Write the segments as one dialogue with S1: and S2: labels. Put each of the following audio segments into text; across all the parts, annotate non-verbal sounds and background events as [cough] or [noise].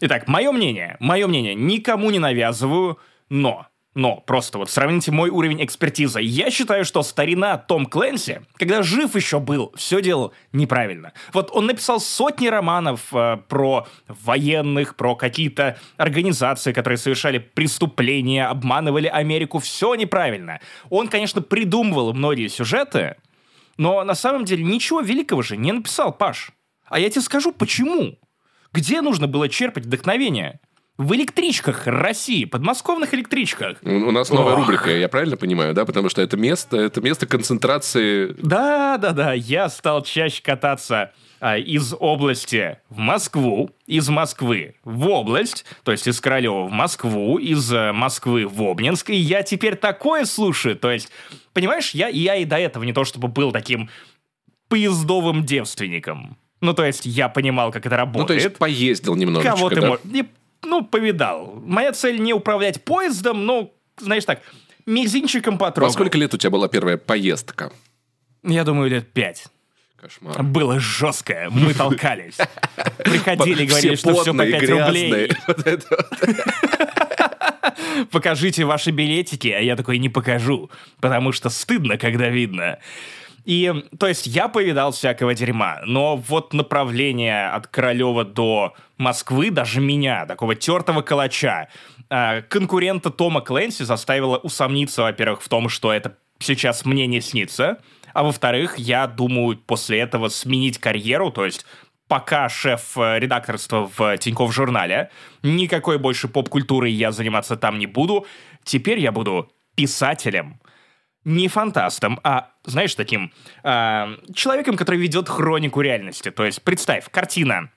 S1: Итак, мое мнение, мое мнение, никому не навязываю, но но просто вот сравните мой уровень экспертизы. Я считаю, что старина Том Клэнси, когда жив еще был, все делал неправильно. Вот он написал сотни романов э, про военных, про какие-то организации, которые совершали преступления, обманывали Америку. Все неправильно. Он, конечно, придумывал многие сюжеты, но на самом деле ничего великого же не написал Паш. А я тебе скажу, почему. Где нужно было черпать вдохновение? В электричках России, подмосковных электричках.
S2: У нас новая Ох. рубрика, я правильно понимаю, да? Потому что это место, это место концентрации...
S1: Да, да, да. Я стал чаще кататься а, из области в Москву, из Москвы в область, то есть из Королева в Москву, из э, Москвы в Обнинск, и я теперь такое слушаю, то есть, понимаешь, я, я и до этого не то чтобы был таким поездовым девственником. Ну, то есть, я понимал, как это работает. Ну, то есть,
S2: поездил немножечко,
S1: Кого
S2: ты
S1: да? можешь ну, повидал. Моя цель не управлять поездом, но, знаешь так, мизинчиком потрогал.
S2: А сколько лет у тебя была первая поездка?
S1: Я думаю, лет пять.
S2: Кошмар.
S1: Было жесткое, мы толкались. [laughs] Приходили, говорили, что все по 5 рублей. [laughs] Покажите ваши билетики, а я такой не покажу, потому что стыдно, когда видно. И, то есть, я повидал всякого дерьма, но вот направление от Королева до Москвы, даже меня, такого тертого калача, а, конкурента Тома Клэнси заставило усомниться, во-первых, в том, что это сейчас мне не снится, а во-вторых, я думаю после этого сменить карьеру, то есть пока шеф э, редакторства в Тинькофф журнале, никакой больше поп-культурой я заниматься там не буду, теперь я буду писателем, не фантастом, а, знаешь, таким э, человеком, который ведет хронику реальности. То есть, представь, картина.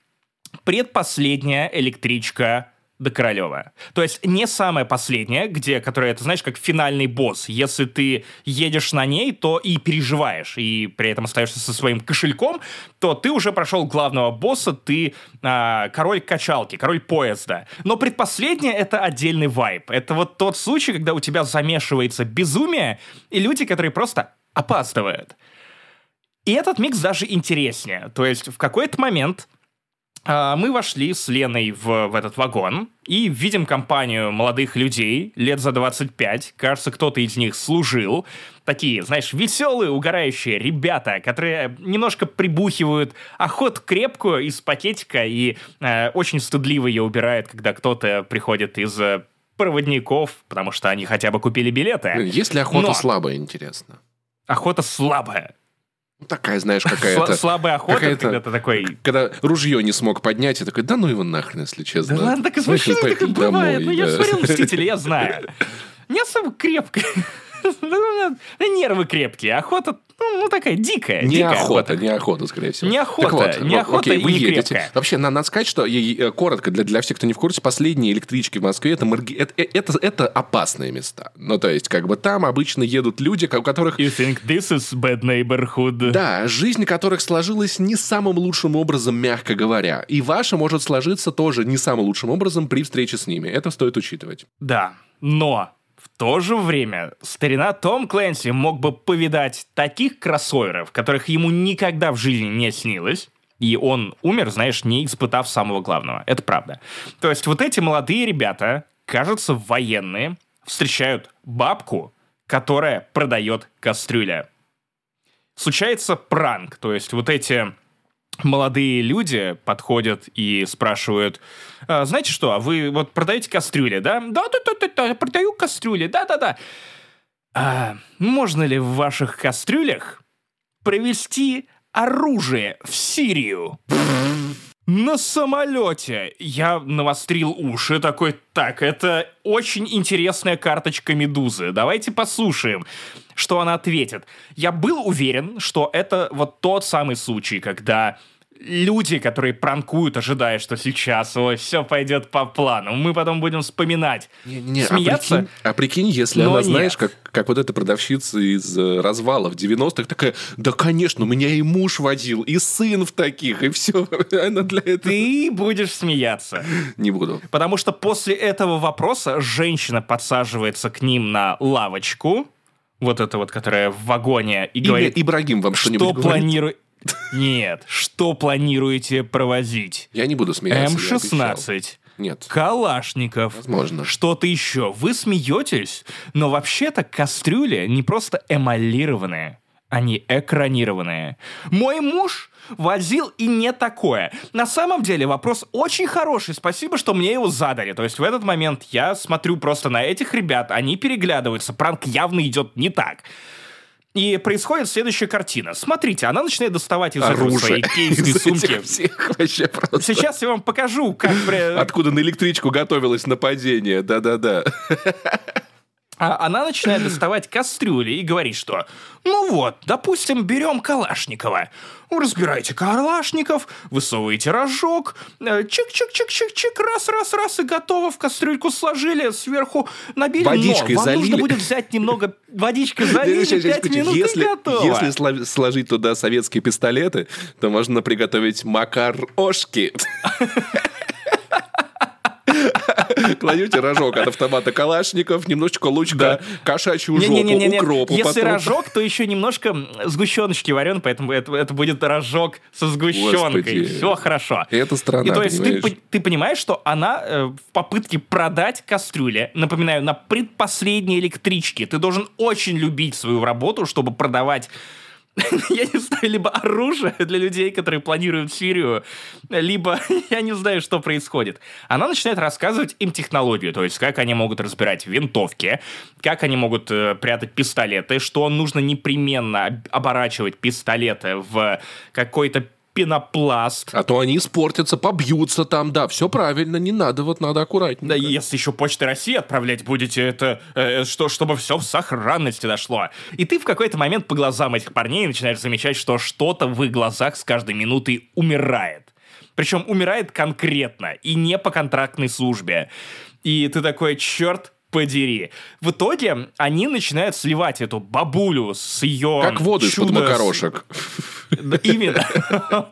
S1: Предпоследняя электричка до Королева. То есть не самая последняя, где, которая, это знаешь, как финальный босс. Если ты едешь на ней, то и переживаешь, и при этом остаешься со своим кошельком, то ты уже прошел главного босса, ты а, король качалки, король поезда. Но предпоследняя — это отдельный вайп. Это вот тот случай, когда у тебя замешивается безумие, и люди, которые просто опаздывают. И этот микс даже интереснее. То есть в какой-то момент мы вошли с Леной в, в этот вагон и видим компанию молодых людей лет за 25. Кажется, кто-то из них служил. Такие, знаешь, веселые, угорающие ребята, которые немножко прибухивают охот крепкую из пакетика и э, очень стыдливо ее убирают, когда кто-то приходит из э, проводников, потому что они хотя бы купили билеты.
S2: Есть ли охота Но... слабая, интересно?
S1: Охота слабая.
S2: Ну, такая, знаешь, какая-то...
S1: Слабая охота, когда ты такой...
S2: Когда ружье не смог поднять, я такой, да ну его нахрен, если честно.
S1: Да ладно, так и мужчина так бывает. Ну, я смотрел «Мстители», я знаю. [laughs] Не особо крепко. [laughs] Нервы крепкие. Охота ну, ну такая дикая.
S2: Не
S1: дикая
S2: охота, не охота, скорее всего.
S1: Не охота, вот, не охота окей, и вы не едете. крепкая.
S2: Вообще, надо, надо сказать, что э, коротко, для, для всех, кто не в курсе, последние электрички в Москве это, марги... это, э, это, это опасные места. Ну, то есть, как бы там обычно едут люди, у которых...
S1: You think this is bad neighborhood?
S2: Да, жизнь которых сложилась не самым лучшим образом, мягко говоря. И ваша может сложиться тоже не самым лучшим образом при встрече с ними. Это стоит учитывать.
S1: Да, но то же время старина Том Клэнси мог бы повидать таких кроссоверов, которых ему никогда в жизни не снилось, и он умер, знаешь, не испытав самого главного. Это правда. То есть вот эти молодые ребята, кажется, военные, встречают бабку, которая продает кастрюля. Случается пранк, то есть вот эти молодые люди подходят и спрашивают, а, знаете что, а вы вот продаете кастрюли, да? Да, да, да, да, да продаю кастрюли, да, да, да. А можно ли в ваших кастрюлях провести оружие в Сирию? На самолете я навострил уши такой, так, это очень интересная карточка Медузы. Давайте послушаем, что она ответит. Я был уверен, что это вот тот самый случай, когда люди, которые пранкуют, ожидая, что сейчас ой, все пойдет по плану. Мы потом будем вспоминать, не, не, смеяться.
S2: А прикинь, а прикинь если она, нет. знаешь, как, как вот эта продавщица из э, развала в 90-х, такая, да, конечно, у меня и муж водил, и сын в таких, и все. [laughs] Она для этого...
S1: Ты будешь смеяться.
S2: Не буду.
S1: Потому что после этого вопроса женщина подсаживается к ним на лавочку, вот это вот, которая в вагоне, и, и говорит...
S2: Ибрагим вам что-нибудь
S1: что планирует нет. Что планируете провозить?
S2: Я не буду смеяться.
S1: М16.
S2: Нет.
S1: Калашников.
S2: Возможно.
S1: Что-то еще. Вы смеетесь, но вообще-то кастрюли не просто эмалированные, они экранированные. Мой муж возил и не такое. На самом деле вопрос очень хороший, спасибо, что мне его задали. То есть в этот момент я смотрю просто на этих ребят, они переглядываются, пранк явно идет не так. И происходит следующая картина. Смотрите, она начинает доставать из своей кейсовой сумки.
S2: Всех вообще просто.
S1: Сейчас я вам покажу, как...
S2: Откуда на электричку готовилось нападение, да-да-да.
S1: А она начинает доставать кастрюли и говорит, что «Ну вот, допустим, берем Калашникова. Разбираете Калашников, высовываете рожок, э, чик-чик-чик-чик-чик, раз-раз-раз, и готово, в кастрюльку сложили, сверху набили.
S2: Водичкой
S1: Но вам
S2: залили.
S1: нужно будет взять немного водички залили, 5 минут
S2: если,
S1: и готово.
S2: если сло- сложить туда советские пистолеты, то можно приготовить макар-ошки. [laughs] Кладете рожок от автомата Калашников, немножечко лучка, кошачью жопу, укропу.
S1: Если рожок, то еще немножко сгущеночки варен, поэтому это, будет рожок со сгущенкой. Все хорошо.
S2: Это страна,
S1: И то есть ты,
S2: понимаешь?
S1: по- ты понимаешь, что она э, в попытке продать кастрюли, напоминаю, на предпоследней электричке, ты должен очень любить свою работу, чтобы продавать [laughs] я не знаю, либо оружие для людей, которые планируют Сирию, либо [laughs] я не знаю, что происходит. Она начинает рассказывать им технологию, то есть как они могут разбирать винтовки, как они могут э, прятать пистолеты, что нужно непременно об- оборачивать пистолеты в какой-то пенопласт,
S2: А то они испортятся, побьются там, да, все правильно, не надо, вот надо аккуратнее.
S1: Да, если еще Почтой России отправлять будете, это э, что, чтобы все в сохранности дошло. И ты в какой-то момент по глазам этих парней начинаешь замечать, что что-то в их глазах с каждой минутой умирает. Причем умирает конкретно и не по контрактной службе. И ты такой, черт подери. В итоге они начинают сливать эту бабулю с ее...
S2: Как воду из-под
S1: чудо-
S2: макарошек.
S1: Да, именно.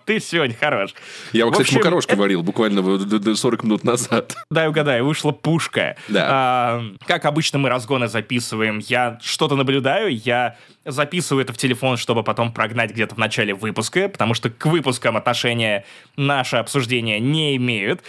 S1: [laughs] Ты сегодня хорош.
S2: Я, кстати,
S1: общем,
S2: макарошки варил буквально вот д- д- 40 минут назад. [laughs]
S1: Дай угадай, вышла пушка.
S2: Да.
S1: А, как обычно мы разгоны записываем, я что-то наблюдаю, я записываю это в телефон, чтобы потом прогнать где-то в начале выпуска, потому что к выпускам отношения наши обсуждения не имеют.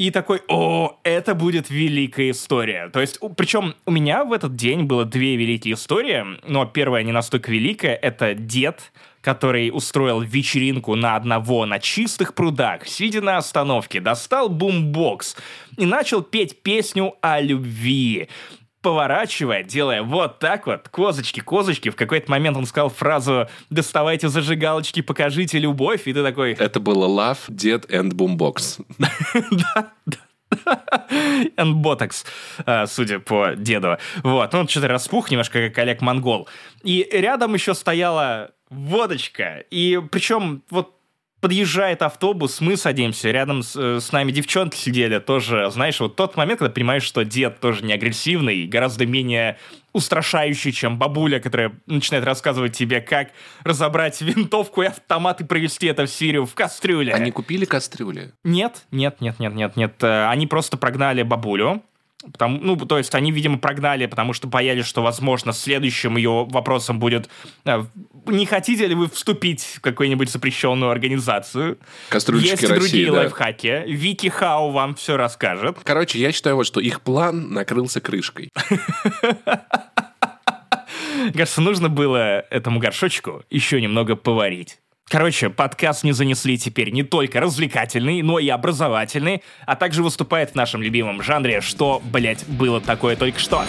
S1: И такой, о, это будет великая история. То есть, причем у меня в этот день было две великие истории, но первая не настолько великая, это дед, который устроил вечеринку на одного на чистых прудах, сидя на остановке, достал бумбокс и начал петь песню о любви поворачивая, делая вот так вот, козочки, козочки. В какой-то момент он сказал фразу «доставайте зажигалочки, покажите любовь», и ты такой
S2: Это было Love, Dead and Boombox. [laughs]
S1: and Botox, э, судя по деду. Вот, ну он что-то распух немножко, как Олег Монгол. И рядом еще стояла водочка, и причем вот подъезжает автобус, мы садимся, рядом с, э, с нами девчонки сидели тоже, знаешь, вот тот момент, когда понимаешь, что дед тоже не агрессивный, гораздо менее устрашающий, чем бабуля, которая начинает рассказывать тебе, как разобрать винтовку и автомат и провести это в Сирию в кастрюле.
S2: Они купили кастрюли?
S1: Нет, нет, нет, нет, нет, нет. Э, Они просто прогнали бабулю. Потому, ну, то есть они, видимо, прогнали, потому что боялись, что, возможно, следующим ее вопросом будет э, не хотите ли вы вступить в какую-нибудь запрещенную организацию?
S2: Кастрюльчики
S1: Есть и
S2: России,
S1: другие
S2: да.
S1: лайфхаки. Вики Хау вам все расскажет.
S2: Короче, я считаю, вот, что их план накрылся крышкой.
S1: Кажется, нужно было этому горшочку еще немного поварить. Короче, подкаст не занесли теперь не только развлекательный, но и образовательный, а также выступает в нашем любимом жанре «Что, блять, было такое только что?».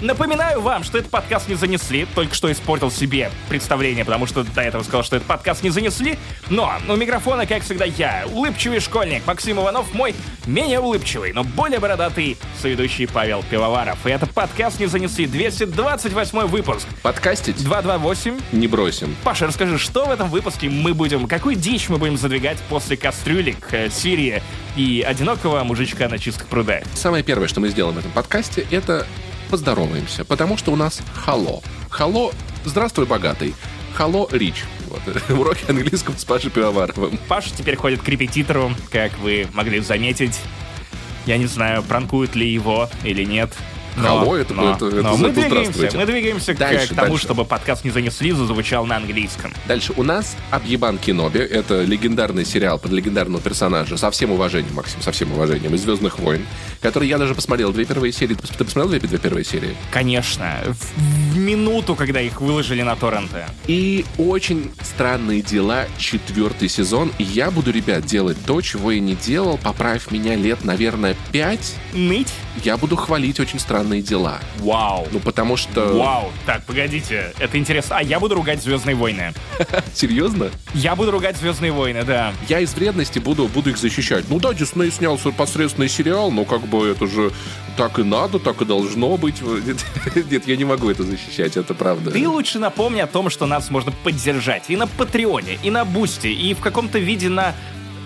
S1: Напоминаю вам, что этот подкаст не занесли, только что испортил себе представление, потому что до этого сказал, что этот подкаст не занесли, но у микрофона, как всегда, я, улыбчивый школьник Максим Иванов, мой менее улыбчивый, но более бородатый соведущий Павел Пивоваров. И это подкаст не занесли, 228 выпуск,
S2: Подкастить
S1: 228.
S2: не бросим.
S1: Паша, расскажи, что в этом выпуске мы будем, какую дичь мы будем задвигать после кастрюлек, э, Сирии и одинокого мужичка на чистых прудах?
S2: Самое первое, что мы сделаем в этом подкасте, это поздороваемся, потому что у нас хало. Хало, здравствуй, богатый. Хало, рич. Вот. [laughs] Уроки английского с Пашей Пивоваровым.
S1: Паша теперь ходит к репетитору, как вы могли заметить. Я не знаю, пранкуют ли его или нет.
S2: Hello, это,
S1: но,
S2: это, это,
S1: но
S2: это
S1: мы двигаемся,
S2: здравствуйте.
S1: мы двигаемся к-
S2: Дальше,
S1: к, тому,
S2: дальше.
S1: чтобы подкаст не занесли, зазвучал на английском.
S2: Дальше у нас Объебан Киноби. Это легендарный сериал про легендарного персонажа. Со всем уважением, Максим, со всем уважением. Из «Звездных войн». Который я даже посмотрел две первые серии. Ты пос- ты посмотрел две, две первые серии?
S1: Конечно, в, в минуту, когда их выложили на торренты.
S2: И очень странные дела. Четвертый сезон. И я буду, ребят, делать то, чего я не делал. Поправь меня лет, наверное, пять.
S1: Ныть?
S2: Я буду хвалить очень странные дела.
S1: Вау.
S2: Ну, потому что...
S1: Вау. Так, погодите, это интересно. А я буду ругать Звездные войны. [laughs]
S2: Серьезно?
S1: Я буду ругать Звездные войны, да.
S2: Я из вредности буду, буду их защищать. Ну да, Дисней снял посредственный сериал, но как бы это же так и надо, так и должно быть. [laughs] Нет, я не могу это защищать, это правда.
S1: Ты лучше напомни о том, что нас можно поддержать и на Патреоне, и на Бусти, и в каком-то виде на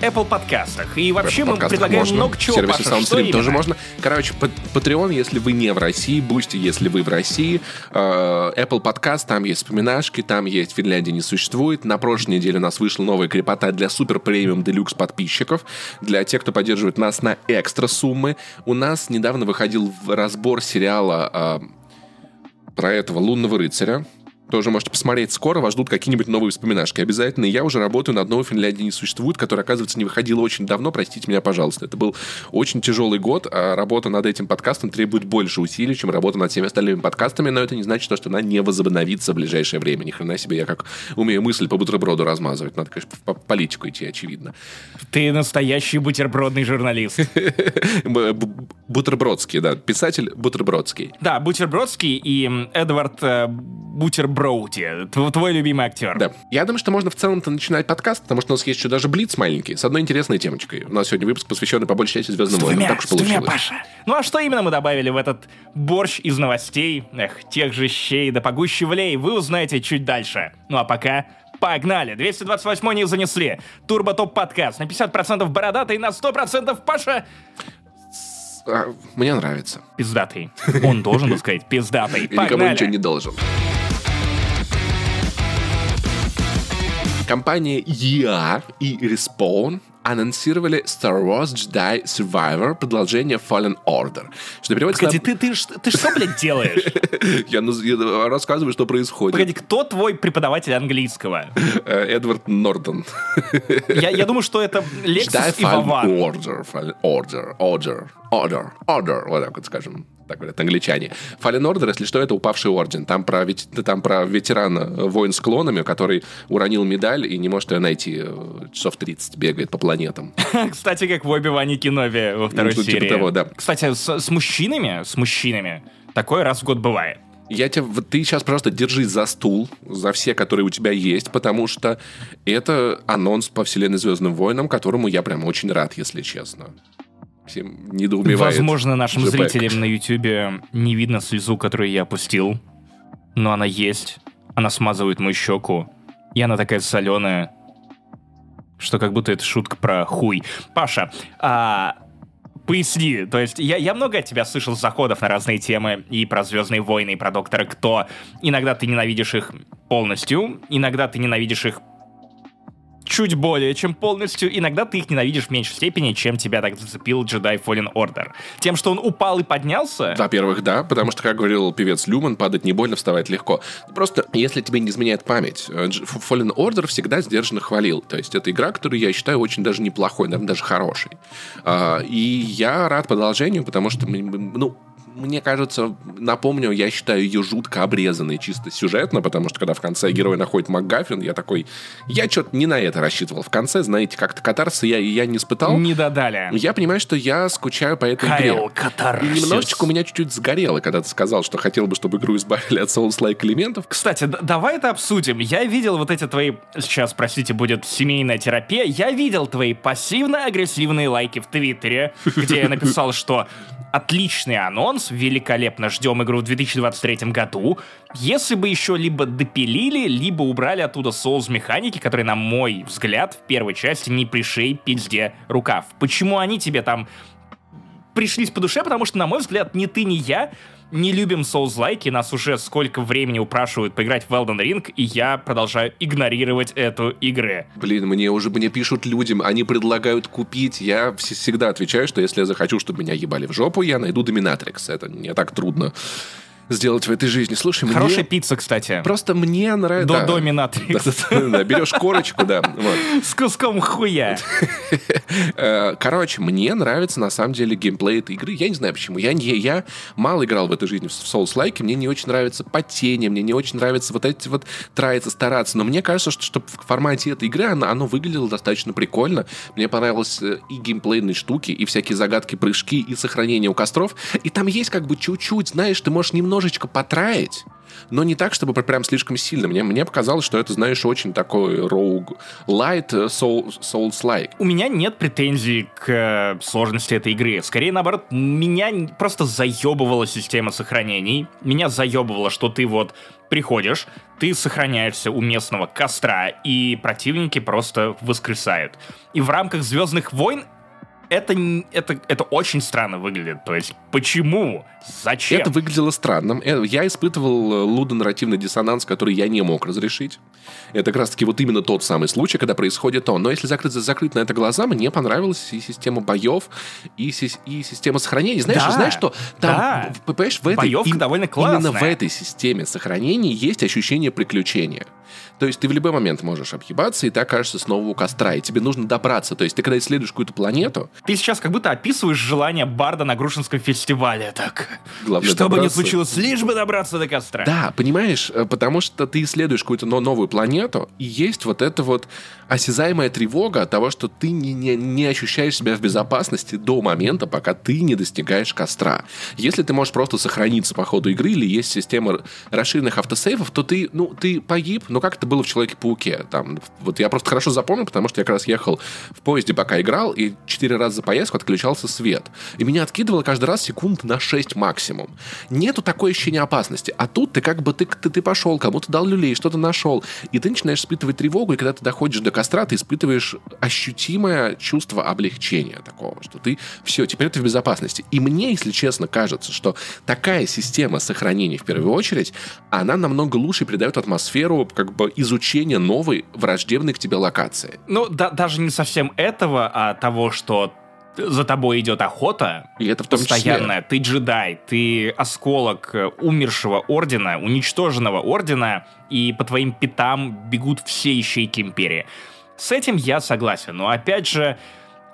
S1: Apple подкастах. И вообще
S2: В
S1: мы предлагаем
S2: можно.
S1: много чего,
S2: В сервисе
S1: Паша,
S2: SoundStream тоже можно. Короче, Patreon, если вы не в России, Бусти, если вы в России, э, Apple подкаст, там есть вспоминашки, там есть Финляндия не существует. На прошлой неделе у нас вышла новая крипота для супер премиум делюкс подписчиков, для тех, кто поддерживает нас на экстра суммы. У нас недавно выходил разбор сериала э, про этого лунного рыцаря. Тоже можете посмотреть скоро, вас ждут какие-нибудь новые вспоминашки. Обязательно. Я уже работаю над новой Финляндии не существует, которая, оказывается, не выходила очень давно. Простите меня, пожалуйста. Это был очень тяжелый год, а работа над этим подкастом требует больше усилий, чем работа над всеми остальными подкастами, но это не значит, что она не возобновится в ближайшее время. Ни хрена себе, я как умею мысль по бутерброду размазывать. Надо, конечно, по политику идти, очевидно.
S1: Ты настоящий бутербродный журналист. [laughs]
S2: Бутербродский, да. Писатель Бутербродский.
S1: Да, Бутербродский и Эдвард э, Тв- Твой любимый актер.
S2: Да. Я думаю, что можно в целом-то начинать подкаст, потому что у нас есть еще даже блиц маленький с одной интересной темочкой. У нас сегодня выпуск посвященный по большей части Звездным войнам. Так уж
S1: с двумя,
S2: получилось.
S1: Паша. Ну а что именно мы добавили в этот борщ из новостей? Эх, тех же щей да погуще влей, вы узнаете чуть дальше. Ну а пока... Погнали! 228 не занесли. Турбо Топ подкаст. На 50% бородатый, на 100% Паша
S2: А, мне нравится.
S1: пиздатый. Он должен был сказать пиздатый. [laughs]
S2: И никому
S1: Погнали!
S2: ничего не должен. Компания EA и Respawn анонсировали Star Wars Jedi Survivor продолжение Fallen Order. Что переводится
S1: Погоди, ты, ты, ш- ты что, блядь, делаешь?
S2: на... [laughs] я, я рассказываю, что происходит.
S1: Погоди, кто твой преподаватель английского?
S2: Э, Эдвард Нордон. [laughs]
S1: Я, я думаю, что это
S2: Jedi
S1: Лексус и
S2: Fallen. Order. Fallen Order. Order. Order. Order. Вот так вот скажем. Так говорят англичане. Fallen Order, если что, это упавший орден. Там про, там про ветерана э, воин с клонами, который уронил медаль и не может ее найти. Э, Часов 30 бегает по планетам. [laughs]
S1: Кстати, как в Оби-Ване Кеноби во второй
S2: Ну, что-то
S1: серии.
S2: типа того, да.
S1: Кстати, с, с мужчинами, с мужчинами, такой раз в год бывает.
S2: Я тебя, вот ты сейчас просто держись за стул, за все, которые у тебя есть, потому что это анонс по вселенной Звездным войнам, которому я прям очень рад, если честно. Всем недоумевает.
S1: Возможно, нашим
S2: JPEG.
S1: зрителям на Ютубе не видно слезу, которую я опустил, но она есть. Она смазывает мою щеку, и она такая соленая, что как будто это шутка про хуй. Паша, а, поясни, то есть я, я много от тебя слышал заходов на разные темы, и про Звездные войны, и про Доктора Кто. Иногда ты ненавидишь их полностью, иногда ты ненавидишь их чуть более чем полностью. Иногда ты их ненавидишь в меньшей степени, чем тебя так зацепил Jedi Fallen Order. Тем, что он упал и поднялся,
S2: Во-первых, да, потому что, как говорил певец Люман, падать не больно, вставать легко. Просто, если тебе не изменяет память, э, Fallen Order всегда сдержанно хвалил. То есть, это игра, которую я считаю очень даже неплохой, наверное, даже хорошей. А, И я рад продолжению, потому что, ну, мне кажется, напомню, я считаю ее жутко обрезанной чисто сюжетно, потому что когда в конце герой находит МакГаффин, я такой, я что-то не на это рассчитывал. В конце, знаете, как-то катарса я, я не испытал.
S1: не додали.
S2: Я понимаю, что я скучаю по этой
S1: Кайл
S2: игре. И
S1: Катарсис.
S2: немножечко у меня чуть-чуть сгорело, когда ты сказал, что хотел бы, чтобы игру избавили от Souls-like элементов.
S1: Кстати, давай это обсудим. Я видел вот эти твои... Сейчас, простите, будет семейная терапия. Я видел твои пассивно-агрессивные лайки в Твиттере, где я написал, что отличный анонс, великолепно ждем игру в 2023 году. Если бы еще либо допилили, либо убрали оттуда соус-механики, которые, на мой взгляд, в первой части не пришей пизде рукав. Почему они тебе там пришлись по душе, потому что, на мой взгляд, ни ты, ни я не любим Souls-like, и нас уже сколько времени упрашивают поиграть в Elden Ring, и я продолжаю игнорировать эту игры.
S2: Блин, мне уже мне пишут людям, они предлагают купить. Я всегда отвечаю, что если я захочу, чтобы меня ебали в жопу, я найду Доминатрикс. Это не так трудно сделать в этой жизни. Слушай,
S1: Хорошая
S2: мне...
S1: пицца, кстати.
S2: Просто мне нравится...
S1: До
S2: да.
S1: доминатрикс. [laughs]
S2: Да, да, да, берешь корочку, да. Вот.
S1: С куском хуя. [laughs]
S2: Э, Короче, мне нравится на самом деле геймплей этой игры. Я не знаю почему. Я, не, я мало играл в этой жизни в Souls-like. Мне не очень нравится потение, мне не очень нравится вот эти вот тратиться, стараться. Но мне кажется, что, что в формате этой игры оно, оно выглядело достаточно прикольно. Мне понравилось э, и геймплейные штуки, и всякие загадки, прыжки, и сохранение у костров. И там есть как бы чуть-чуть, знаешь, ты можешь немножечко потраить, но не так, чтобы прям слишком сильно. Мне, мне показалось, что это, знаешь, очень такой rogue light э, soul, souls-like.
S1: У меня нет претензий к э, сложности этой игры. Скорее, наоборот, меня просто заебывала система сохранений. Меня заебывало, что ты вот приходишь, ты сохраняешься у местного костра, и противники просто воскресают. И в рамках Звездных войн это, это, это очень странно выглядит. То есть, почему? Зачем?
S2: Это выглядело странным. Э, Я испытывал э, лудонарративный диссонанс, который я не мог разрешить. Это как раз-таки вот именно тот самый случай, когда происходит то. Но если закрыть, закрыть на это глаза, мне понравилась и система боев, и, и система сохранения. Знаешь,
S1: Да,
S2: знаешь что? Там,
S1: да.
S2: понимаешь, в этой,
S1: Боевка довольно
S2: Именно в
S1: классная.
S2: этой системе сохранения есть ощущение приключения. То есть ты в любой момент можешь объебаться, и ты окажешься снова у костра, и тебе нужно добраться. То есть ты когда исследуешь какую-то планету,
S1: Ты сейчас как будто описываешь желание Барда на Грушинском фестивале. Так,
S2: Главное
S1: что бы ни
S2: добраться.
S1: случилось, лишь бы добраться до костра.
S2: Да, понимаешь, э, потому что ты исследуешь какую-то но- новую планету, и есть вот эта вот осязаемая тревога от того, что ты не, не, не ощущаешь себя в безопасности до момента, пока ты не достигаешь костра. Если ты можешь просто сохраниться по ходу игры, или есть система расширенных автосейвов, то ты, ну, ты погиб, но как это было в Человеке-пауке. Там, вот я просто хорошо запомнил, потому что я как раз ехал в поезде, пока играл, и четыре раза за поездку отключался свет. И меня откидывало каждый раз секунд на 6 максимум. Нету такой ощущения опасности. А тут ты как бы ты, ты, ты пошел, кому-то дал люлей, что-то нашел, и ты начинаешь испытывать тревогу, и когда ты доходишь до костра, ты испытываешь ощутимое чувство облегчения такого, что ты все, теперь ты в безопасности. И мне, если честно, кажется, что такая система сохранения в первую очередь, она намного лучше придает атмосферу как бы изучения новой враждебной к тебе локации.
S1: Ну, да- даже не совсем этого, а того, что за тобой идет охота,
S2: И это в том числе.
S1: постоянная. Ты джедай, ты осколок умершего ордена, уничтоженного ордена, и по твоим пятам бегут все ищейки империи. С этим я согласен, но опять же,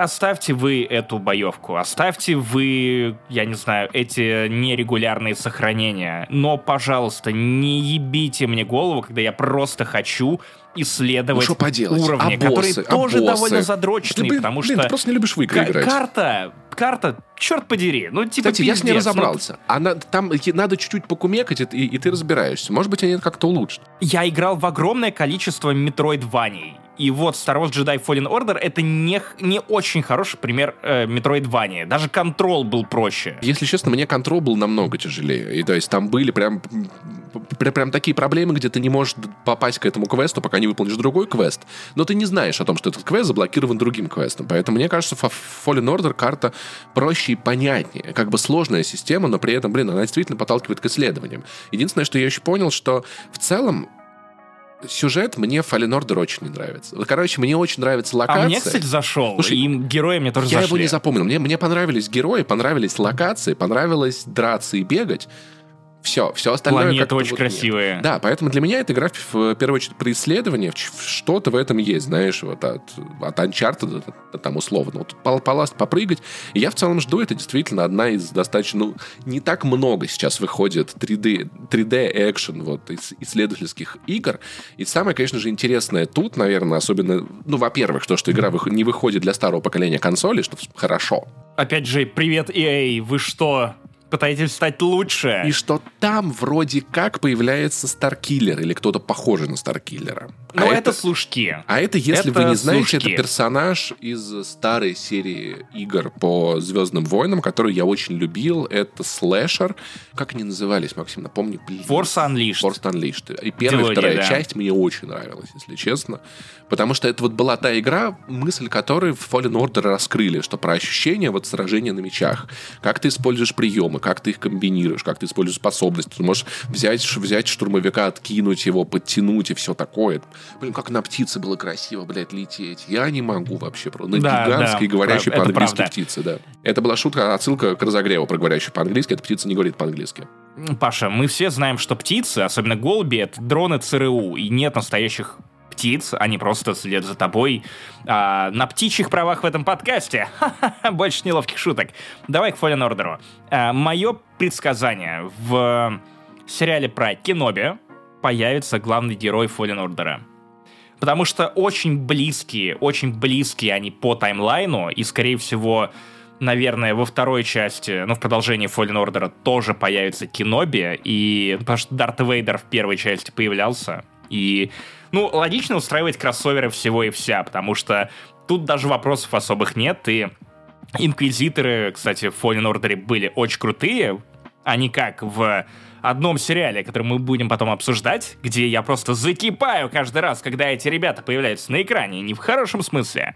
S1: оставьте вы эту боевку, оставьте вы, я не знаю, эти нерегулярные сохранения, но, пожалуйста, не ебите мне голову, когда я просто хочу исследовать
S2: Ну, поделать?
S1: уровни,
S2: А боссы?
S1: которые
S2: А
S1: тоже
S2: боссы?
S1: довольно задрочные,
S2: Ты,
S1: потому
S2: блин,
S1: что...
S2: ты просто не любишь в игры играть.
S1: Карта, карта, черт подери, ну типа
S2: Кстати, я с ней
S1: пиздец, ну,
S2: разобрался. Она, там надо чуть-чуть покумекать, и, и ты разбираешься. Может быть, они это как-то улучшат.
S1: Я играл в огромное количество метроидваний. И вот Star Wars Jedi Fallen Order это не, не очень хороший пример э, метроидвания. Даже контрол был проще.
S2: Если честно, мне контроль был намного тяжелее. И то есть там были прям, прям, прям такие проблемы, где ты не можешь попасть к этому квесту, пока не выполнишь другой квест. Но ты не знаешь о том, что этот квест заблокирован другим квестом. Поэтому мне кажется, Fallen Order карта проще и понятнее. Как бы сложная система, но при этом, блин, она действительно подталкивает к исследованиям. Единственное, что я еще понял, что в целом сюжет мне Fallen Order очень не нравится. Короче, мне очень нравится локация.
S1: А мне, кстати, зашел.
S2: Слушай,
S1: и герои мне тоже
S2: Я
S1: зашли.
S2: его не запомнил. Мне, мне понравились герои, понравились локации, понравилось драться и бегать. Все, все остальное
S1: Планеты очень
S2: вот нет.
S1: красивые.
S2: Да, поэтому для меня эта игра в, первую очередь про исследование. Что-то в этом есть, знаешь, вот от, от Uncharted там условно. Вот пол- поласть, попрыгать. И я в целом жду, это действительно одна из достаточно... Ну, не так много сейчас выходит 3D, 3D экшен вот из исследовательских игр. И самое, конечно же, интересное тут, наверное, особенно... Ну, во-первых, то, что игра не выходит для старого поколения консолей, что хорошо.
S1: Опять же, привет, EA, вы что, пытаетесь стать лучше?
S2: И что там вроде как появляется Старкиллер или кто-то похожий на Старкиллера.
S1: Ну,
S2: А
S1: это,
S2: это-
S1: служки.
S2: А это, если
S1: Это
S2: вы не знаете,
S1: служки.
S2: это персонаж из старой серии игр по Звездным войнам, которую я очень любил. Это слэшер. Как они назывались, Максим? Напомни, блин.
S1: Force Unleashed.
S2: Force Unleashed. И первая
S1: Дилогия,
S2: вторая
S1: да.
S2: часть мне очень нравилась, если честно. Потому что это вот была та игра, мысль которой в Fallen Order раскрыли, что про ощущение вот сражения на мечах. Как ты используешь приемы, как ты их комбинируешь, как ты используешь способности. Ты можешь взять, взять штурмовика, откинуть его, подтянуть и все такое. Блин, как на птице было красиво, блядь, лететь. Я не могу вообще. про- На
S1: Да,
S2: гигантской
S1: да,
S2: говорящей по-английски птице, да. Это была шутка, отсылка к разогреву про говорящую по-английски. Эта птица не говорит по-английски.
S1: Паша, мы все знаем, что птицы, особенно голуби, это дроны ЦРУ, и нет настоящих птиц, они просто следуют за тобой а, на птичьих правах в этом подкасте. [laughs] Больше неловких шуток. Давай к Fallen Order. Мое предсказание в сериале про Кеноби появится главный герой Fallen Order. Потому что очень близкие, очень близкие они по таймлайну, и, скорее всего, наверное, во второй части, ну, в продолжении Fallen Order тоже появится Кеноби, и потому что Дарт Вейдер в первой части появлялся, и, ну, логично устраивать кроссоверы всего и вся, потому что тут даже вопросов особых нет, и Инквизиторы, кстати, в Fallen Order были очень крутые, они как в одном сериале, который мы будем потом обсуждать, где я просто закипаю каждый раз, когда эти ребята появляются на экране, не в хорошем смысле.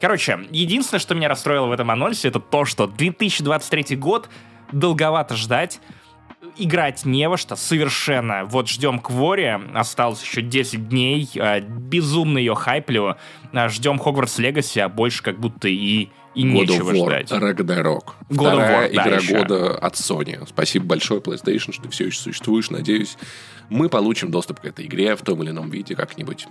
S1: Короче, единственное, что меня расстроило в этом анонсе, это то, что 2023 год долговато ждать, играть не во что, совершенно. Вот ждем Квори, осталось еще 10 дней, э, безумно ее хайплю, Э, ждем Хогвартс Легаси, а больше как будто и, и
S2: God of
S1: нечего
S2: War,
S1: ждать.
S2: Ragnarok.
S1: God
S2: Вторая
S1: War, да,
S2: игра
S1: еще.
S2: года от Sony. Спасибо большое, PlayStation, что ты все еще существуешь. Надеюсь, мы получим доступ к этой игре в том или ином виде как-нибудь.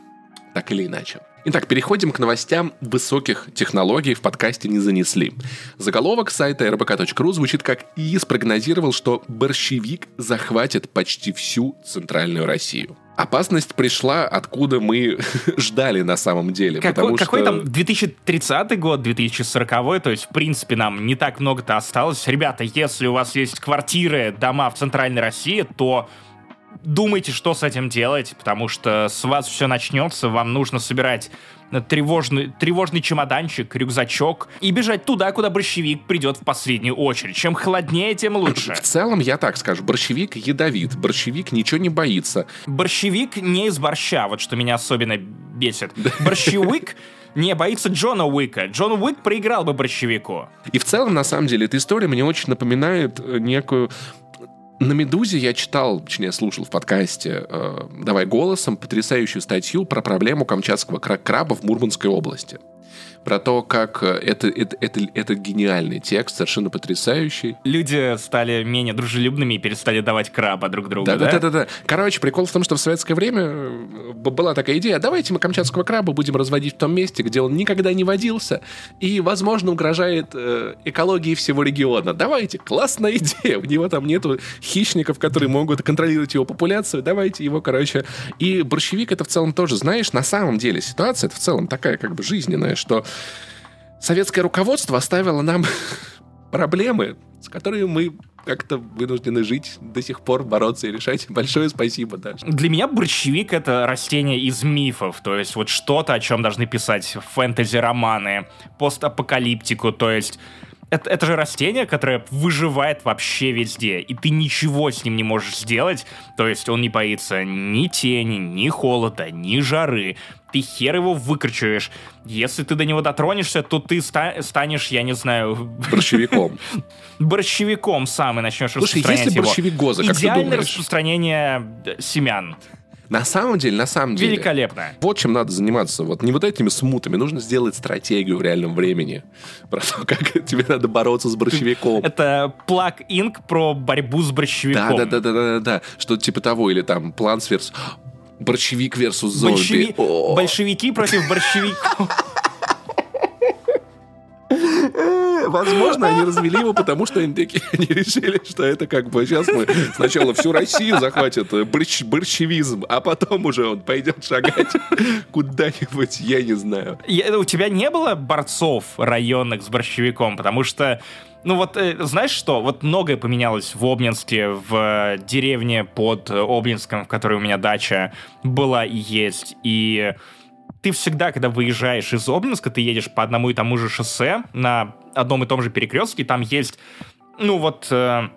S2: Так или иначе. Итак, переходим к новостям высоких технологий в подкасте не занесли. Заголовок сайта rbk.ru звучит как «И спрогнозировал, что борщевик захватит почти всю центральную Россию». Опасность пришла, откуда мы [laughs] ждали на самом деле.
S1: Какой,
S2: потому
S1: какой
S2: что...
S1: там 2030 год, 2040, то есть, в принципе, нам не так много-то осталось. Ребята, если у вас есть квартиры, дома в центральной России, то думайте, что с этим делать, потому что с вас все начнется, вам нужно собирать тревожный, тревожный чемоданчик, рюкзачок и бежать туда, куда борщевик придет в последнюю очередь. Чем холоднее, тем лучше.
S2: В целом, я так скажу, борщевик ядовит, борщевик ничего не боится.
S1: Борщевик не из борща, вот что меня особенно бесит. Борщевик не боится Джона Уика. Джон Уик проиграл бы борщевику.
S2: И в целом, на самом деле, эта история мне очень напоминает э, некую... На «Медузе» я читал, точнее, слушал в подкасте э, «Давай голосом» потрясающую статью про проблему камчатского кра- краба в Мурманской области. Про то, как э, это, это, это, это гениальный текст, совершенно потрясающий.
S1: Люди стали менее дружелюбными и перестали давать краба друг другу, да?
S2: Да-да-да. Короче, прикол в том, что в советское время э, была такая идея, давайте мы камчатского краба будем разводить в том месте, где он никогда не водился и, возможно, угрожает э, экологии всего региона. Давайте, классная [laughs] идея. У него там нету хищников, которые могут контролировать его популяцию. Давайте его, короче. И борщевик это в целом тоже, знаешь, на самом деле ситуация это в целом такая как бы жизненная, что советское руководство оставило нам [laughs] проблемы, с которыми мы как-то вынуждены жить, до сих пор бороться и решать. Большое спасибо, Даша.
S1: Для меня борщевик — это растение из мифов, то есть вот что-то, о чем должны писать фэнтези-романы, постапокалиптику, то есть это, это же растение, которое выживает вообще везде, и ты ничего с ним не можешь сделать, то есть он не боится ни тени, ни холода, ни жары, ты хер его выкручиваешь. Если ты до него дотронешься, то ты ста- станешь, я не знаю, [laughs]
S2: Борщевиком.
S1: борщевиком сам и начнешь
S2: Слушай,
S1: распространять
S2: если
S1: его.
S2: борщевик Гоза, как ты
S1: Идеальное
S2: думаешь?
S1: распространение э, семян.
S2: На самом деле, на самом деле.
S1: Великолепно.
S2: Вот чем надо заниматься. Вот не вот этими смутами. Нужно сделать стратегию в реальном времени. Про то, [laughs] как тебе надо бороться с борщевиком.
S1: Это Plug Inc. про борьбу с борщевиком.
S2: Да, да, да, да, да, да. Что-то типа того. Или там Plants vs. Борщевик versus зомби.
S1: Большеви-
S2: О,
S1: Большевики против борщевиков.
S2: Э, возможно, они развели его, потому что они такие, они решили, что это как бы сейчас мы сначала всю Россию захватят э, борщ, борщевизм, а потом уже он пойдет шагать куда-нибудь, я не знаю.
S1: Я, у тебя не было борцов районных с борщевиком, потому что ну вот, э, знаешь что, вот многое поменялось в Обнинске, в деревне под Обнинском, в которой у меня дача была и есть, и ты всегда, когда выезжаешь из Обнинска, ты едешь по одному и тому же шоссе на одном и том же перекрестке, там есть, ну вот, э,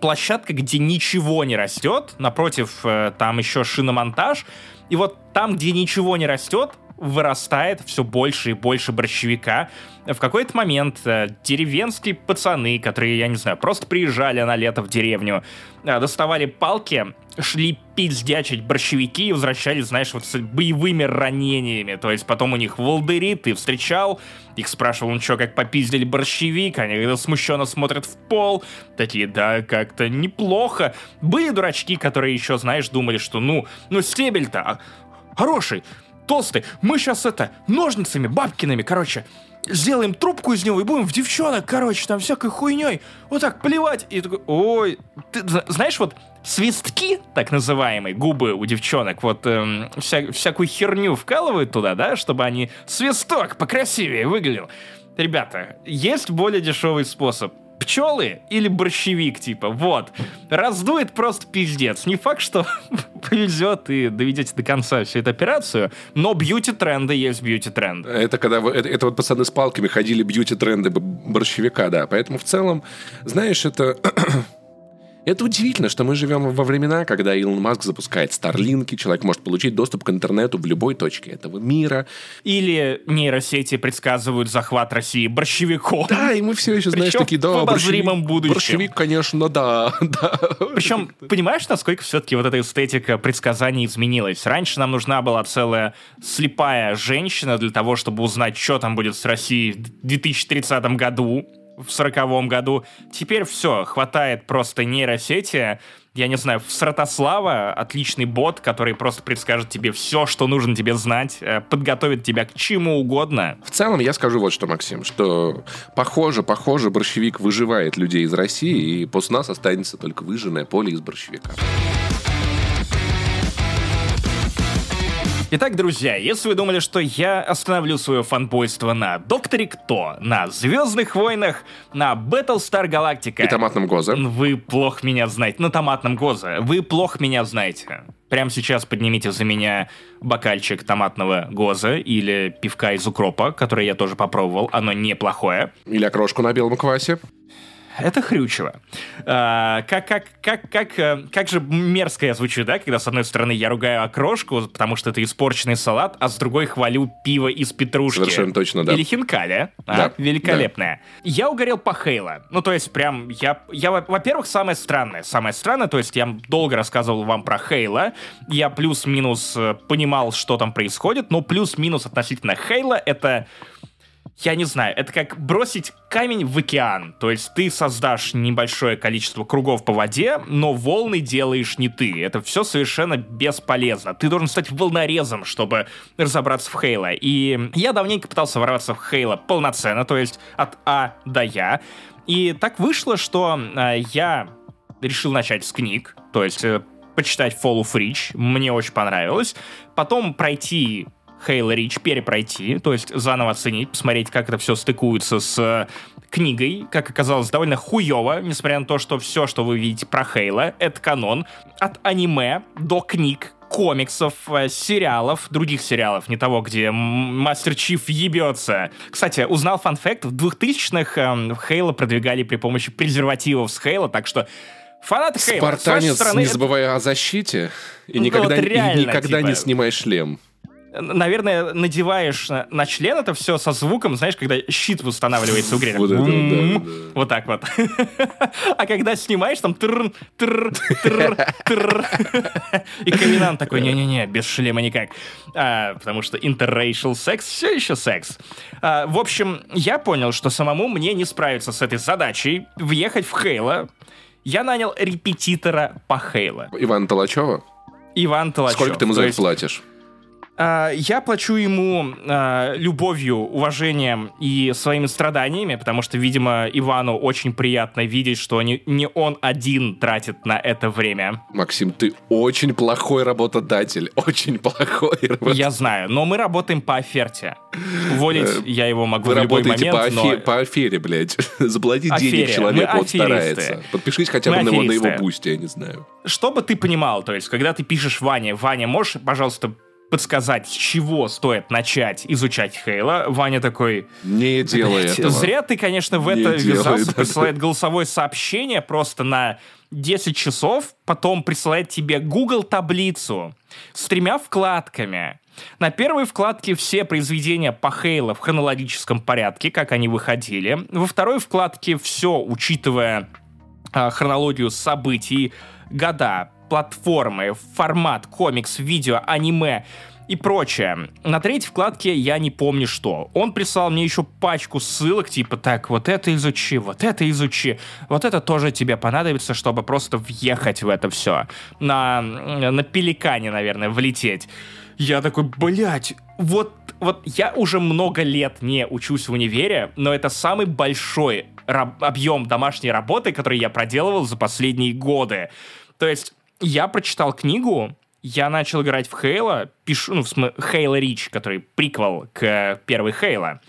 S1: площадка, где ничего не растет, напротив э, там еще шиномонтаж, и вот там, где ничего не растет, вырастает все больше и больше борщевика. В какой-то момент э, деревенские пацаны, которые, я не знаю, просто приезжали на лето в деревню, э, доставали палки, шли пиздячить борщевики и возвращались, знаешь, вот с боевыми ранениями. То есть потом у них волдыри, ты встречал, их спрашивал, ну что, как попиздили борщевик, они смущенно смотрят в пол, такие, да, как-то неплохо. Были дурачки, которые еще, знаешь, думали, что ну, ну стебель-то а, хороший, толстый, мы сейчас это, ножницами бабкиными, короче, сделаем трубку из него и будем в девчонок, короче, там всякой хуйней, вот так плевать. И такой, ой, ты знаешь, вот свистки, так называемые, губы у девчонок, вот эм, вся, всякую херню вкалывают туда, да, чтобы они свисток покрасивее выглядел. Ребята, есть более дешевый способ пчелы или борщевик, типа, вот. Раздует просто пиздец. Не факт, что [laughs] повезет и доведете до конца всю эту операцию, но бьюти-тренды есть бьюти-тренды.
S2: Это когда это, это вот пацаны с палками ходили бьюти-тренды борщевика, да. Поэтому в целом, знаешь, это это удивительно, что мы живем во времена, когда Илон Маск запускает Старлинки, человек может получить доступ к интернету в любой точке этого мира.
S1: Или нейросети предсказывают захват России борщевиком.
S2: Да, и мы все еще, знаешь, Причем такие, да,
S1: в борщевик, будущем.
S2: Борщевик, конечно, да, [laughs] да.
S1: Причем, понимаешь, насколько все-таки вот эта эстетика предсказаний изменилась? Раньше нам нужна была целая слепая женщина для того, чтобы узнать, что там будет с Россией в 2030 году, в сороковом году. Теперь все, хватает просто нейросети, я не знаю, в Стратослава отличный бот, который просто предскажет тебе все, что нужно тебе знать, э, подготовит тебя к чему угодно.
S2: В целом, я скажу вот что, Максим, что похоже, похоже, борщевик выживает людей из России, и после нас останется только выжженное поле из борщевика.
S1: Итак, друзья, если вы думали, что я остановлю свое фанбойство на Докторе Кто, на Звездных войнах, на Battlestar Galactica...
S2: И Томатном Гозе.
S1: Вы плохо меня знаете. На Томатном Гозе. Вы плохо меня знаете. Прямо сейчас поднимите за меня бокальчик томатного гоза или пивка из укропа, который я тоже попробовал. Оно неплохое.
S2: Или окрошку на белом квасе
S1: это хрючево. А, как, как, как, как, э, как же мерзко я звучу, да, когда с одной стороны я ругаю окрошку, потому что это испорченный салат, а с другой хвалю пиво из петрушки.
S2: Совершенно точно, да.
S1: Или хинкали, а? да. великолепное. Да. Я угорел по Хейла. Ну, то есть прям, я, я во-первых, самое странное, самое странное, то есть я долго рассказывал вам про Хейла, я плюс-минус э, понимал, что там происходит, но плюс-минус относительно Хейла это я не знаю, это как бросить камень в океан. То есть ты создашь небольшое количество кругов по воде, но волны делаешь не ты. Это все совершенно бесполезно. Ты должен стать волнорезом, чтобы разобраться в Хейла. И я давненько пытался ворваться в Хейла полноценно, то есть от А до Я. И так вышло, что э, я решил начать с книг, то есть э, почитать Fall of Reach, мне очень понравилось. Потом пройти Хейла Рич перепройти, то есть заново оценить, посмотреть, как это все стыкуется с э, книгой, как оказалось, довольно хуево, несмотря на то, что все, что вы видите про Хейла, это канон. От аниме до книг, комиксов, э, сериалов, других сериалов, не того, где Мастер Чиф ебется. Кстати, узнал фан-факт, в 2000-х э, Хейла продвигали при помощи презервативов с Хейла, так что Фанаты
S2: Хейла, Спартанец, стороны, не забывая о защите, и ну, никогда, вот реально, и никогда типа... не снимай шлем
S1: наверное, надеваешь на член это все со звуком, знаешь, когда щит восстанавливается у Греля. Вот так вот. [laughs] А когда снимаешь, там тр тр тр тр И каминант такой, не-не-не, без шлема никак. А, потому что interracial секс все еще секс. А, в общем, я понял, что самому мне не справиться с этой задачей, въехать в Хейла. Я нанял репетитора по Хейла.
S2: Иван Толачева?
S1: Иван Толачев.
S2: Сколько ты ему за это платишь?
S1: А, я плачу ему а, любовью, уважением и своими страданиями, потому что, видимо, Ивану очень приятно видеть, что не, он один тратит на это время.
S2: Максим, ты очень плохой работодатель, [laughs] очень плохой работодатель.
S1: Я знаю, но мы работаем по оферте. Уволить э, я его могу
S2: Вы
S1: в любой
S2: работаете
S1: момент,
S2: по, афе,
S1: но...
S2: по афере, блядь. [laughs] Заплати денег человеку, он старается. Подпишись хотя бы на его, на его бусте, я не знаю.
S1: Чтобы ты понимал, то есть, когда ты пишешь Ване, Ваня, можешь, пожалуйста, подсказать, с чего стоит начать изучать Хейла, Ваня такой...
S2: Не делай этого.
S1: Зря ты, конечно, в
S2: Не
S1: это ввязался,
S2: делай
S1: присылает голосовое сообщение просто на 10 часов, потом присылает тебе Google таблицу с тремя вкладками. На первой вкладке все произведения по Хейла в хронологическом порядке, как они выходили. Во второй вкладке все, учитывая э, хронологию событий, года, платформы, формат, комикс, видео, аниме и прочее. На третьей вкладке я не помню что. Он прислал мне еще пачку ссылок, типа так, вот это изучи, вот это изучи, вот это тоже тебе понадобится, чтобы просто въехать в это все. На, на пеликане, наверное, влететь. Я такой, блядь, вот, вот я уже много лет не учусь в универе, но это самый большой объем домашней работы, который я проделывал за последние годы. То есть я прочитал книгу, я начал играть в Хейла, пишу, ну, в смысле, Хейла Рич, который приквел к первой Хейла.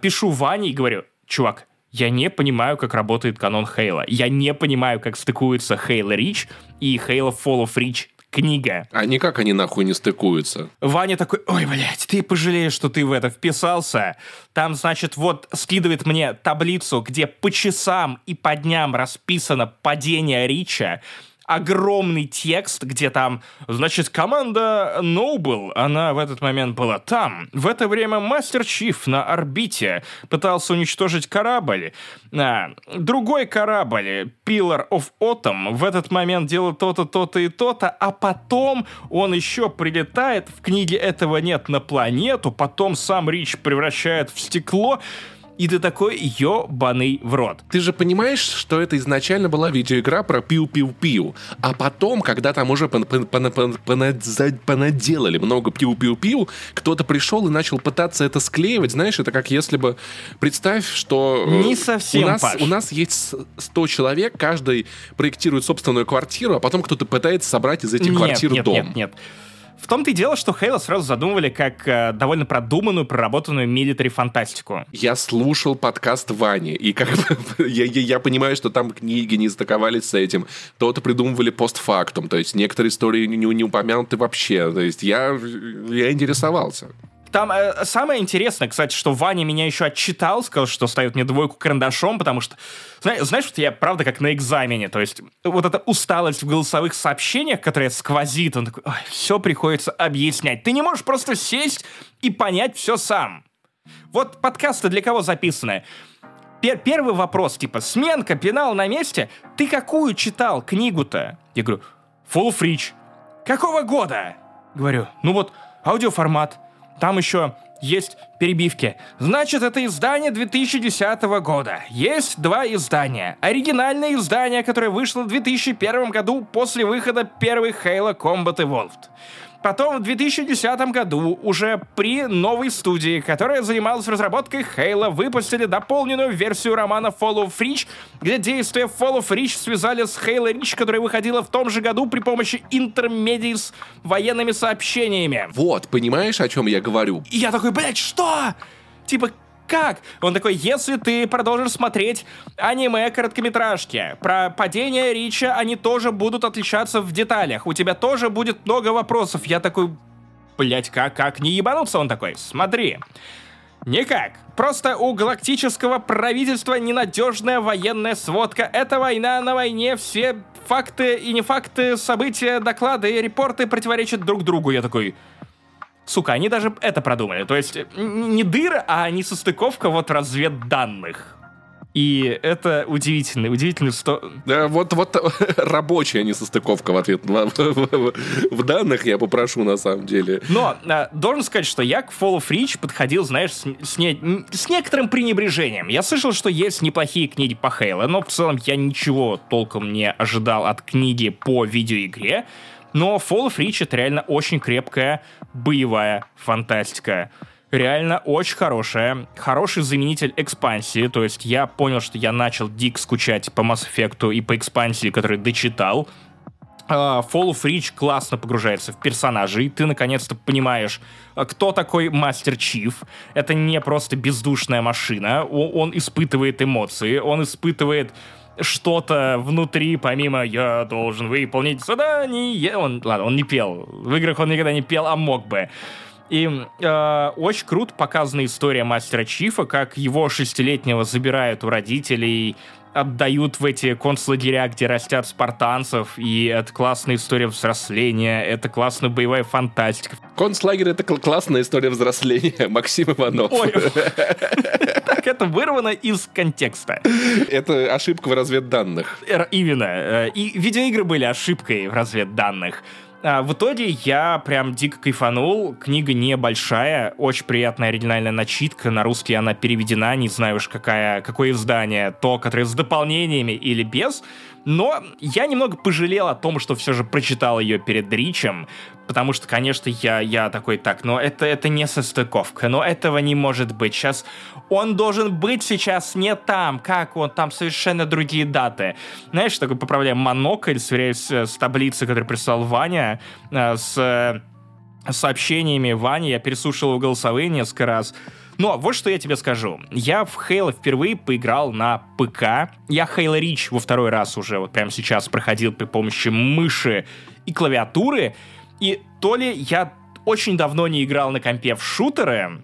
S1: Пишу Ване и говорю, чувак, я не понимаю, как работает канон Хейла. Я не понимаю, как стыкуются Хейла Рич и Хейла Fall of Reach книга.
S2: А никак они нахуй не стыкуются.
S1: Ваня такой, ой, блядь, ты пожалеешь, что ты в это вписался. Там, значит, вот скидывает мне таблицу, где по часам и по дням расписано падение Рича огромный текст, где там, значит, команда Noble, она в этот момент была там. В это время Мастер Чиф на орбите пытался уничтожить корабль. А, другой корабль, Pillar of Autumn, в этот момент делает то-то, то-то и то-то, а потом он еще прилетает, в книге этого нет, на планету, потом сам Рич превращает в стекло, и ты такой ёбаный в рот.
S2: Ты же понимаешь, что это изначально была видеоигра про пиу-пиу-пиу, а потом, когда там уже понаделали много пиу-пиу-пиу, кто-то пришел и начал пытаться это склеивать, знаешь, это как если бы... Представь, что...
S1: Э, Не совсем,
S2: у нас,
S1: Паш.
S2: у нас есть 100 человек, каждый проектирует собственную квартиру, а потом кто-то пытается собрать из этих
S1: нет,
S2: квартир
S1: нет,
S2: дом.
S1: Нет, нет, нет. В том-то и дело, что Хейла сразу задумывали как э, довольно продуманную, проработанную милитари фантастику.
S2: Я слушал подкаст Вани, и как бы [laughs] я, я, понимаю, что там книги не стыковались с этим. То-то придумывали постфактум, то есть некоторые истории не, не упомянуты вообще. То есть я, я интересовался.
S1: Там э, самое интересное, кстати, что Ваня меня еще отчитал, сказал, что ставит мне двойку карандашом, потому что, знаешь, знаешь, вот я правда как на экзамене, то есть вот эта усталость в голосовых сообщениях, которая сквозит, он такой, Ой, все приходится объяснять. Ты не можешь просто сесть и понять все сам. Вот подкасты для кого записаны? Пер первый вопрос, типа, сменка, пенал на месте. Ты какую читал книгу-то? Я говорю, Full Reach. Какого года? Говорю, ну вот, аудиоформат. Там еще есть перебивки. Значит, это издание 2010 года. Есть два издания. Оригинальное издание, которое вышло в 2001 году после выхода первой Halo Combat Evolved. Потом в 2010 году уже при новой студии, которая занималась разработкой Хейла, выпустили дополненную версию романа Fall of Reach, где действия Fall of Reach связали с Halo Reach, которая выходила в том же году при помощи интермедий с военными сообщениями.
S2: Вот, понимаешь, о чем я говорю?
S1: И я такой, блядь, что? Типа, как? Он такой, если ты продолжишь смотреть аниме-короткометражки про падение Рича, они тоже будут отличаться в деталях. У тебя тоже будет много вопросов. Я такой, блять, как, как не ебануться? Он такой, смотри. Никак. Просто у галактического правительства ненадежная военная сводка. Это война на войне, все факты и не факты, события, доклады и репорты противоречат друг другу. Я такой, Сука, они даже это продумали. То есть не дыра, а не состыковка вот разведданных. И это удивительно, удивительно, что...
S2: Да, вот, вот [laughs] рабочая несостыковка в ответ [laughs] в, в, в данных я попрошу, на самом деле.
S1: Но а, должен сказать, что я к Fall of Reach подходил, знаешь, с, с, не, с некоторым пренебрежением. Я слышал, что есть неплохие книги по Хейла, но в целом я ничего толком не ожидал от книги по видеоигре. Но Fall of Reach это реально очень крепкая боевая фантастика реально очень хорошая. Хороший заменитель экспансии. То есть я понял, что я начал дик скучать по Mass Effect и по экспансии, который дочитал. Uh, Fall of Reach классно погружается в персонажей, ты наконец-то понимаешь, а, кто такой Мастер Чиф. Это не просто бездушная машина, он, он испытывает эмоции, он испытывает что-то внутри, помимо «я должен выполнить задание». Он, ладно, он не пел. В играх он никогда не пел, а мог бы. И э, очень круто показана история мастера Чифа, как его шестилетнего забирают у родителей, отдают в эти концлагеря, где растят спартанцев, и это классная история взросления, это классная боевая фантастика.
S2: Концлагерь — это классная история взросления, [laughs] Максим Иванов. Ой, [laughs]
S1: так это вырвано из контекста.
S2: Это ошибка в разведданных.
S1: Именно. Э, и видеоигры были ошибкой в разведданных. А, в итоге я прям дико кайфанул. Книга небольшая, очень приятная оригинальная начитка. На русский она переведена, не знаю уж какая, какое издание, то, которое с дополнениями или без. Но я немного пожалел о том, что все же прочитал ее перед Ричем, потому что, конечно, я, я такой, так, но это, это не состыковка, но этого не может быть. Сейчас он должен быть сейчас не там, как он, там совершенно другие даты. Знаешь, такой поправляю монокль, сверяюсь с таблицей, которую прислал Ваня, э, с сообщениями Вани, я переслушал голосовые несколько раз, но вот что я тебе скажу. Я в Halo впервые поиграл на ПК. Я Halo Reach во второй раз уже вот прямо сейчас проходил при помощи мыши и клавиатуры. И то ли я очень давно не играл на компе в шутеры,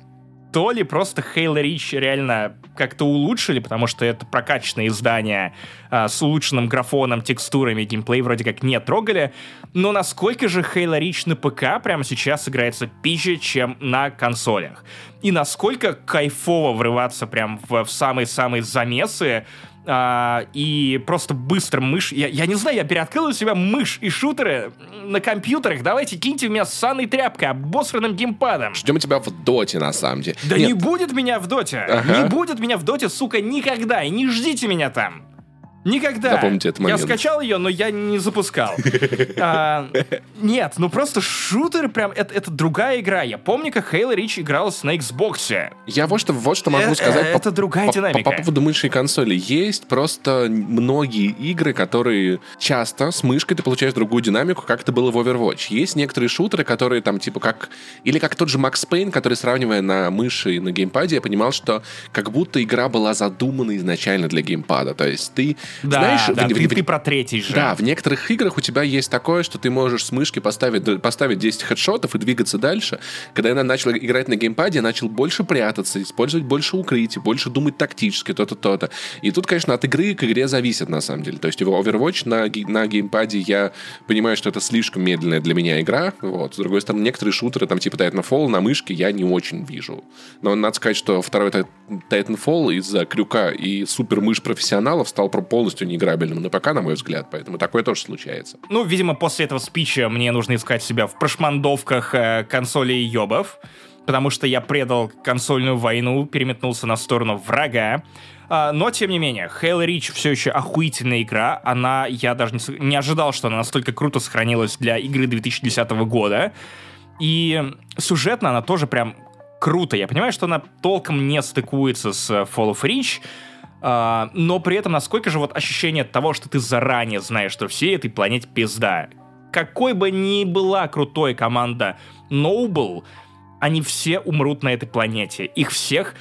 S1: то ли просто Halo Reach реально как-то улучшили, потому что это прокачанное издание а, с улучшенным графоном, текстурами, геймплей вроде как не трогали. Но насколько же Halo Reach на ПК прямо сейчас играется пизже, чем на консолях? И насколько кайфово врываться прям в самые-самые замесы, а, и просто быстро мышь... Я, я не знаю, я переоткрыл у себя мышь и шутеры на компьютерах. Давайте киньте в меня с санной тряпкой, обосранным геймпадом.
S2: Ждем тебя в доте, на самом деле.
S1: Да Нет. не будет меня в доте. Ага. Не будет меня в доте, сука, никогда. И не ждите меня там. Никогда.
S2: Запомните этот момент.
S1: Я скачал ее, но я не запускал. а, нет, ну просто шутер прям, это, это другая игра. Я помню, как Halo Reach игралась на Xbox.
S2: Я вот что, вот что могу э, сказать.
S1: Это по, другая по, динамика.
S2: По, по поводу мыши и консоли. Есть просто многие игры, которые часто с мышкой ты получаешь другую динамику, как это было в Overwatch. Есть некоторые шутеры, которые там типа как... Или как тот же Max Payne, который, сравнивая на мыши и на геймпаде, я понимал, что как будто игра была задумана изначально для геймпада. То есть ты
S1: да,
S2: Знаешь,
S1: да,
S2: в,
S1: ты,
S2: в,
S1: ты про третий же.
S2: Да, в некоторых играх у тебя есть такое, что ты можешь с мышки поставить, поставить 10 хедшотов и двигаться дальше. Когда я начал играть на геймпаде, я начал больше прятаться, использовать больше укрытий, больше думать тактически, то-то, то-то. И тут, конечно, от игры к игре зависит, на самом деле. То есть в Overwatch на, на геймпаде я понимаю, что это слишком медленная для меня игра. Вот. С другой стороны, некоторые шутеры, там типа Titanfall на мышке я не очень вижу. Но надо сказать, что второй Titanfall из-за крюка и супер мышь профессионалов стал полностью неиграбельным на ПК, на мой взгляд. Поэтому такое тоже случается.
S1: Ну, видимо, после этого спича мне нужно искать себя в прошмандовках э, консолей ёбов, потому что я предал консольную войну, переметнулся на сторону врага. Uh, но, тем не менее, Halo Reach все еще охуительная игра. Она, я даже не, не ожидал, что она настолько круто сохранилась для игры 2010 года. И сюжетно она тоже прям круто. Я понимаю, что она толком не стыкуется с Fall of Reach, а, но при этом насколько же вот ощущение того, что ты заранее знаешь, что всей этой планете пизда. Какой бы ни была крутой команда Noble, они все умрут на этой планете. Их всех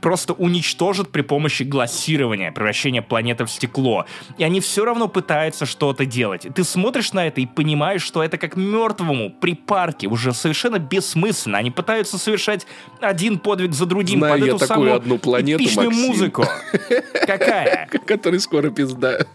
S1: просто уничтожат при помощи глассирования, превращения планеты в стекло. И они все равно пытаются что-то делать. ты смотришь на это и понимаешь, что это как мертвому при парке, уже совершенно бессмысленно. Они пытаются совершать один подвиг за другим
S2: Знаю под я эту такую одну планету,
S1: эпичную Максим. музыку. Какая? [laughs]
S2: Который скоро пизда.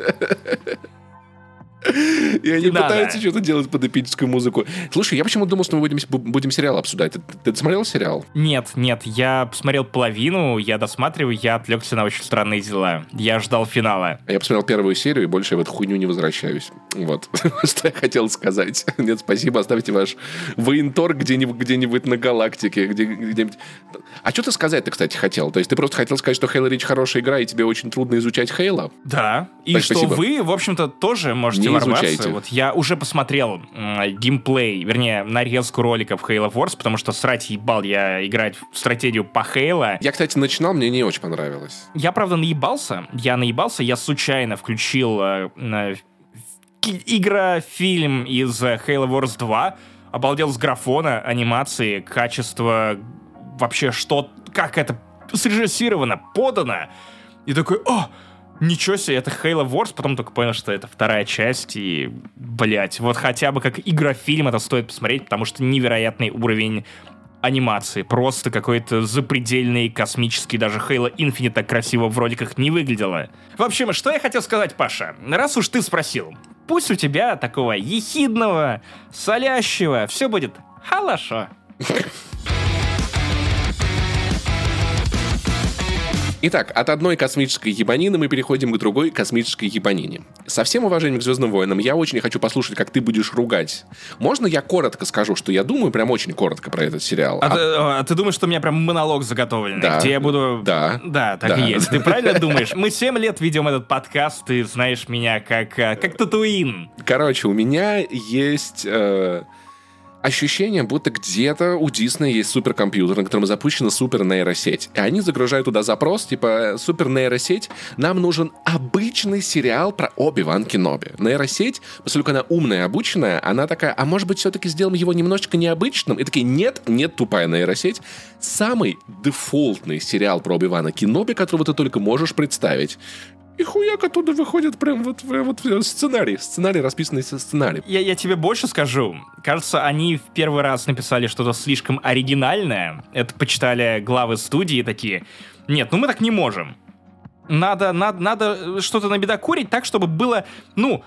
S2: [laughs] И они пытаются что-то делать под эпическую музыку. Слушай, я почему думал, что мы будем, будем сериал обсуждать. Ты, ты смотрел сериал?
S1: Нет, нет. Я посмотрел половину, я досматриваю, я отвлекся на очень странные дела. Я ждал финала.
S2: Я посмотрел первую серию, и больше я в эту хуйню не возвращаюсь. Вот. [laughs] что я хотел сказать. [laughs] Нет, спасибо, оставьте ваш военторг где-нибудь, где-нибудь на галактике. Где, где-нибудь... А что ты сказать ты, кстати, хотел? То есть ты просто хотел сказать, что Halo Reach хорошая игра, и тебе очень трудно изучать Хейла?
S1: Да. И так, что спасибо. вы, в общем-то, тоже можете не
S2: Смотрите.
S1: Вот я уже посмотрел м, геймплей, вернее, нарезку роликов Halo Wars, потому что срать ебал я играть в стратегию по Halo.
S2: Я, кстати, начинал, мне не очень понравилось.
S1: Я, правда, наебался. Я наебался, я случайно включил э, э, ки- игра-фильм из э, Halo Wars 2, обалдел с графона, анимации, качества, вообще что, как это срежиссировано, подано. И такой, о, ничего себе, это Halo Wars, потом только понял, что это вторая часть, и, блять, вот хотя бы как игра-фильм это стоит посмотреть, потому что невероятный уровень анимации, просто какой-то запредельный, космический, даже Halo Infinite так красиво в роликах не выглядело. В общем, что я хотел сказать, Паша, раз уж ты спросил, пусть у тебя такого ехидного, солящего, все будет хорошо.
S2: Итак, от одной космической ебанины мы переходим к другой космической ебанине. Со всем уважением к Звездным войнам, я очень хочу послушать, как ты будешь ругать. Можно я коротко скажу, что я думаю, прям очень коротко про этот сериал?
S1: А,
S2: А-
S1: ты, а ты думаешь, что у меня прям монолог заготовленный,
S2: Да.
S1: где я буду...
S2: Да.
S1: Да, так
S2: Да.
S1: и есть. Ты правильно думаешь? Мы 7 лет ведем этот подкаст, ты знаешь меня как, э, как Татуин.
S2: Короче, у меня есть э, ощущение, будто где-то у Диснея есть суперкомпьютер, на котором запущена супернейросеть. И они загружают туда запрос, типа, супернейросеть, нам нужен обычный сериал про Оби-Ван Кеноби. Нейросеть, поскольку она умная, обученная, она такая, а может быть, все-таки сделаем его немножечко необычным? И такие, нет, нет, тупая нейросеть. Самый дефолтный сериал про Оби-Вана Кеноби, которого ты только можешь представить. И хуяк оттуда выходит прям вот, прям вот сценарий. Сценарий, расписанный сценарий.
S1: Я, я тебе больше скажу. Кажется, они в первый раз написали что-то слишком оригинальное. Это почитали главы студии такие. Нет, ну мы так не можем. Надо, надо, надо что-то набедокурить так, чтобы было, ну,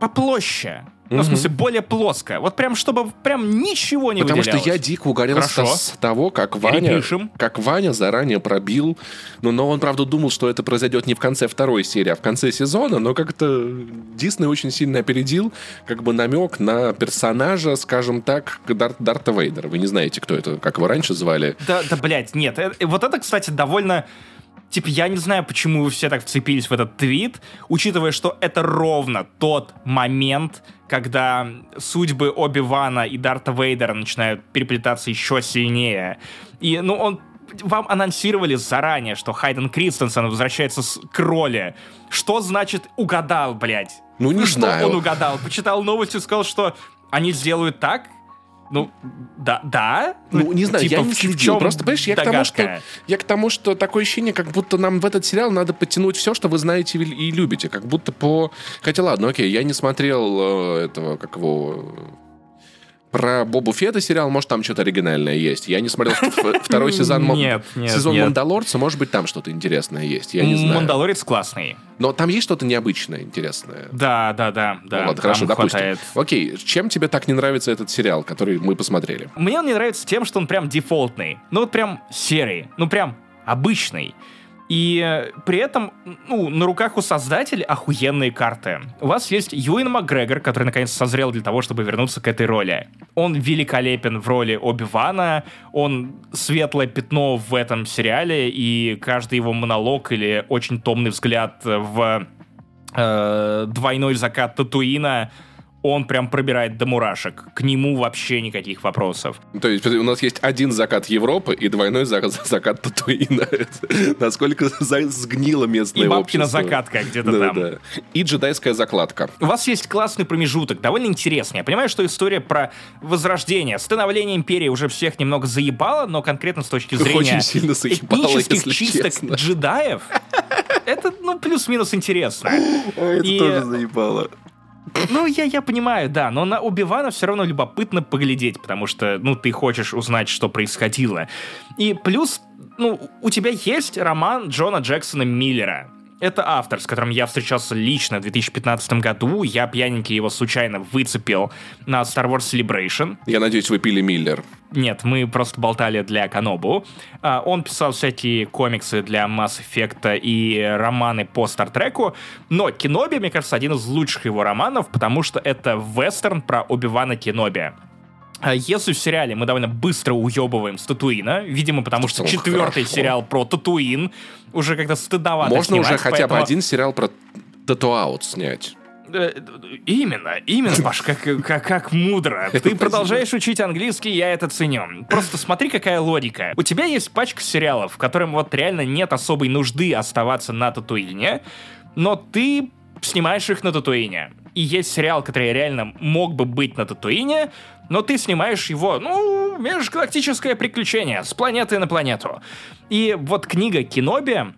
S1: попроще. Ну, в
S2: Мгм.
S1: смысле, более плоско. Вот прям, чтобы прям ничего не
S2: Потому что я дико угорел с, того, как Ваня,
S1: Перепишем.
S2: как Ваня заранее пробил. Ну, но он, правда, думал, что это произойдет не в конце второй серии, а в конце сезона. Но как-то Дисней очень сильно опередил как бы намек на персонажа, скажем так, Дар- Дарта Вейдера. Вы не знаете, кто это, как его раньше звали.
S1: Да, да, блядь, нет. э, Вот это, кстати, довольно... Типа, я не знаю, почему вы все так вцепились в этот твит, учитывая, что это ровно тот момент, когда судьбы Оби-Вана и Дарта Вейдера начинают переплетаться еще сильнее. И, ну, он вам анонсировали заранее, что Хайден Кристенсен возвращается с, к роли. Что значит угадал, блядь?
S2: Ну, не
S1: что
S2: знаю.
S1: он угадал? Почитал новости и сказал, что они сделают так? Ну, да, да.
S2: Ну, не знаю,
S1: типа,
S2: я не следил. Просто, понимаешь, я к, тому, что, я к тому, что такое ощущение, как будто нам в этот сериал надо подтянуть все, что вы знаете и и любите. Как будто по... Хотя ладно, окей, я не смотрел э, этого, как его... Про Бобу Фетта сериал, может, там что-то оригинальное есть. Я не смотрел второй [laughs] сезон, сезон. Мандалорца, может быть, там что-то интересное есть. Я не знаю.
S1: Мандалорец классный.
S2: Но там есть что-то необычное, интересное.
S1: Да, да, да, да.
S2: Ну ладно, хорошо, допустим.
S1: хватает.
S2: Окей, чем тебе так не нравится этот сериал, который мы посмотрели?
S1: Мне он не нравится тем, что он прям дефолтный. Ну вот прям серый. Ну прям обычный. И при этом, ну, на руках у создателей охуенные карты. У вас есть Юэн Макгрегор, который наконец созрел для того, чтобы вернуться к этой роли. Он великолепен в роли Оби-Вана, он светлое пятно в этом сериале, и каждый его монолог или очень томный взгляд в э, двойной закат Татуина, он прям пробирает до мурашек. К нему вообще никаких вопросов.
S2: То есть у нас есть один закат Европы и двойной за- закат Татуина. Это [laughs] Насколько сгнило местное
S1: И бабкина
S2: общество.
S1: закатка где-то
S2: Да,
S1: там.
S2: да. И джедайская закладка.
S1: У вас есть классный промежуток, довольно интересный. Я понимаю, что история про возрождение, становление империи уже всех немного заебала, но конкретно с точки зрения
S2: Очень сильно заебало,
S1: этнических чисток
S2: честно.
S1: джедаев, это, ну, плюс-минус интересно. [laughs]
S2: Это
S1: И-
S2: тоже заебало.
S1: Ну, я, я понимаю, да, но на Убивана все равно любопытно поглядеть, потому что, ну, ты хочешь узнать, что происходило. И плюс, ну, у тебя есть роман Джона Джексона Миллера. Это автор, с которым я встречался лично в 2015 году. Я пьяненький его случайно выцепил на Star Wars Celebration.
S2: Я надеюсь, вы пили Миллер.
S1: Нет, мы просто болтали для Канобу. А, Он писал всякие комиксы для Mass Effect и романы по Стартреку, но Кеноби, мне кажется, один из лучших его романов, потому что это вестерн про Оби-Вана Кеноби. А Если в сериале мы довольно быстро уебываем с Татуина, видимо, потому что четвертый
S2: хорошо.
S1: сериал про Татуин уже как-то стыдовато
S2: Можно
S1: снимать,
S2: уже хотя бы один сериал про Татуаут снять.
S1: Э, именно, именно, Паш, как, как, как мудро. [laughs] Ты продолжаешь учить английский, я это ценю. Просто смотри, какая логика. У тебя есть пачка сериалов, в котором вот реально нет особой нужды оставаться на Татуине, но ты снимаешь их на Татуине. И есть сериал, который реально мог бы быть на Татуине, но ты снимаешь его, ну, межгалактическое приключение с планеты на планету. И вот книга Киноби,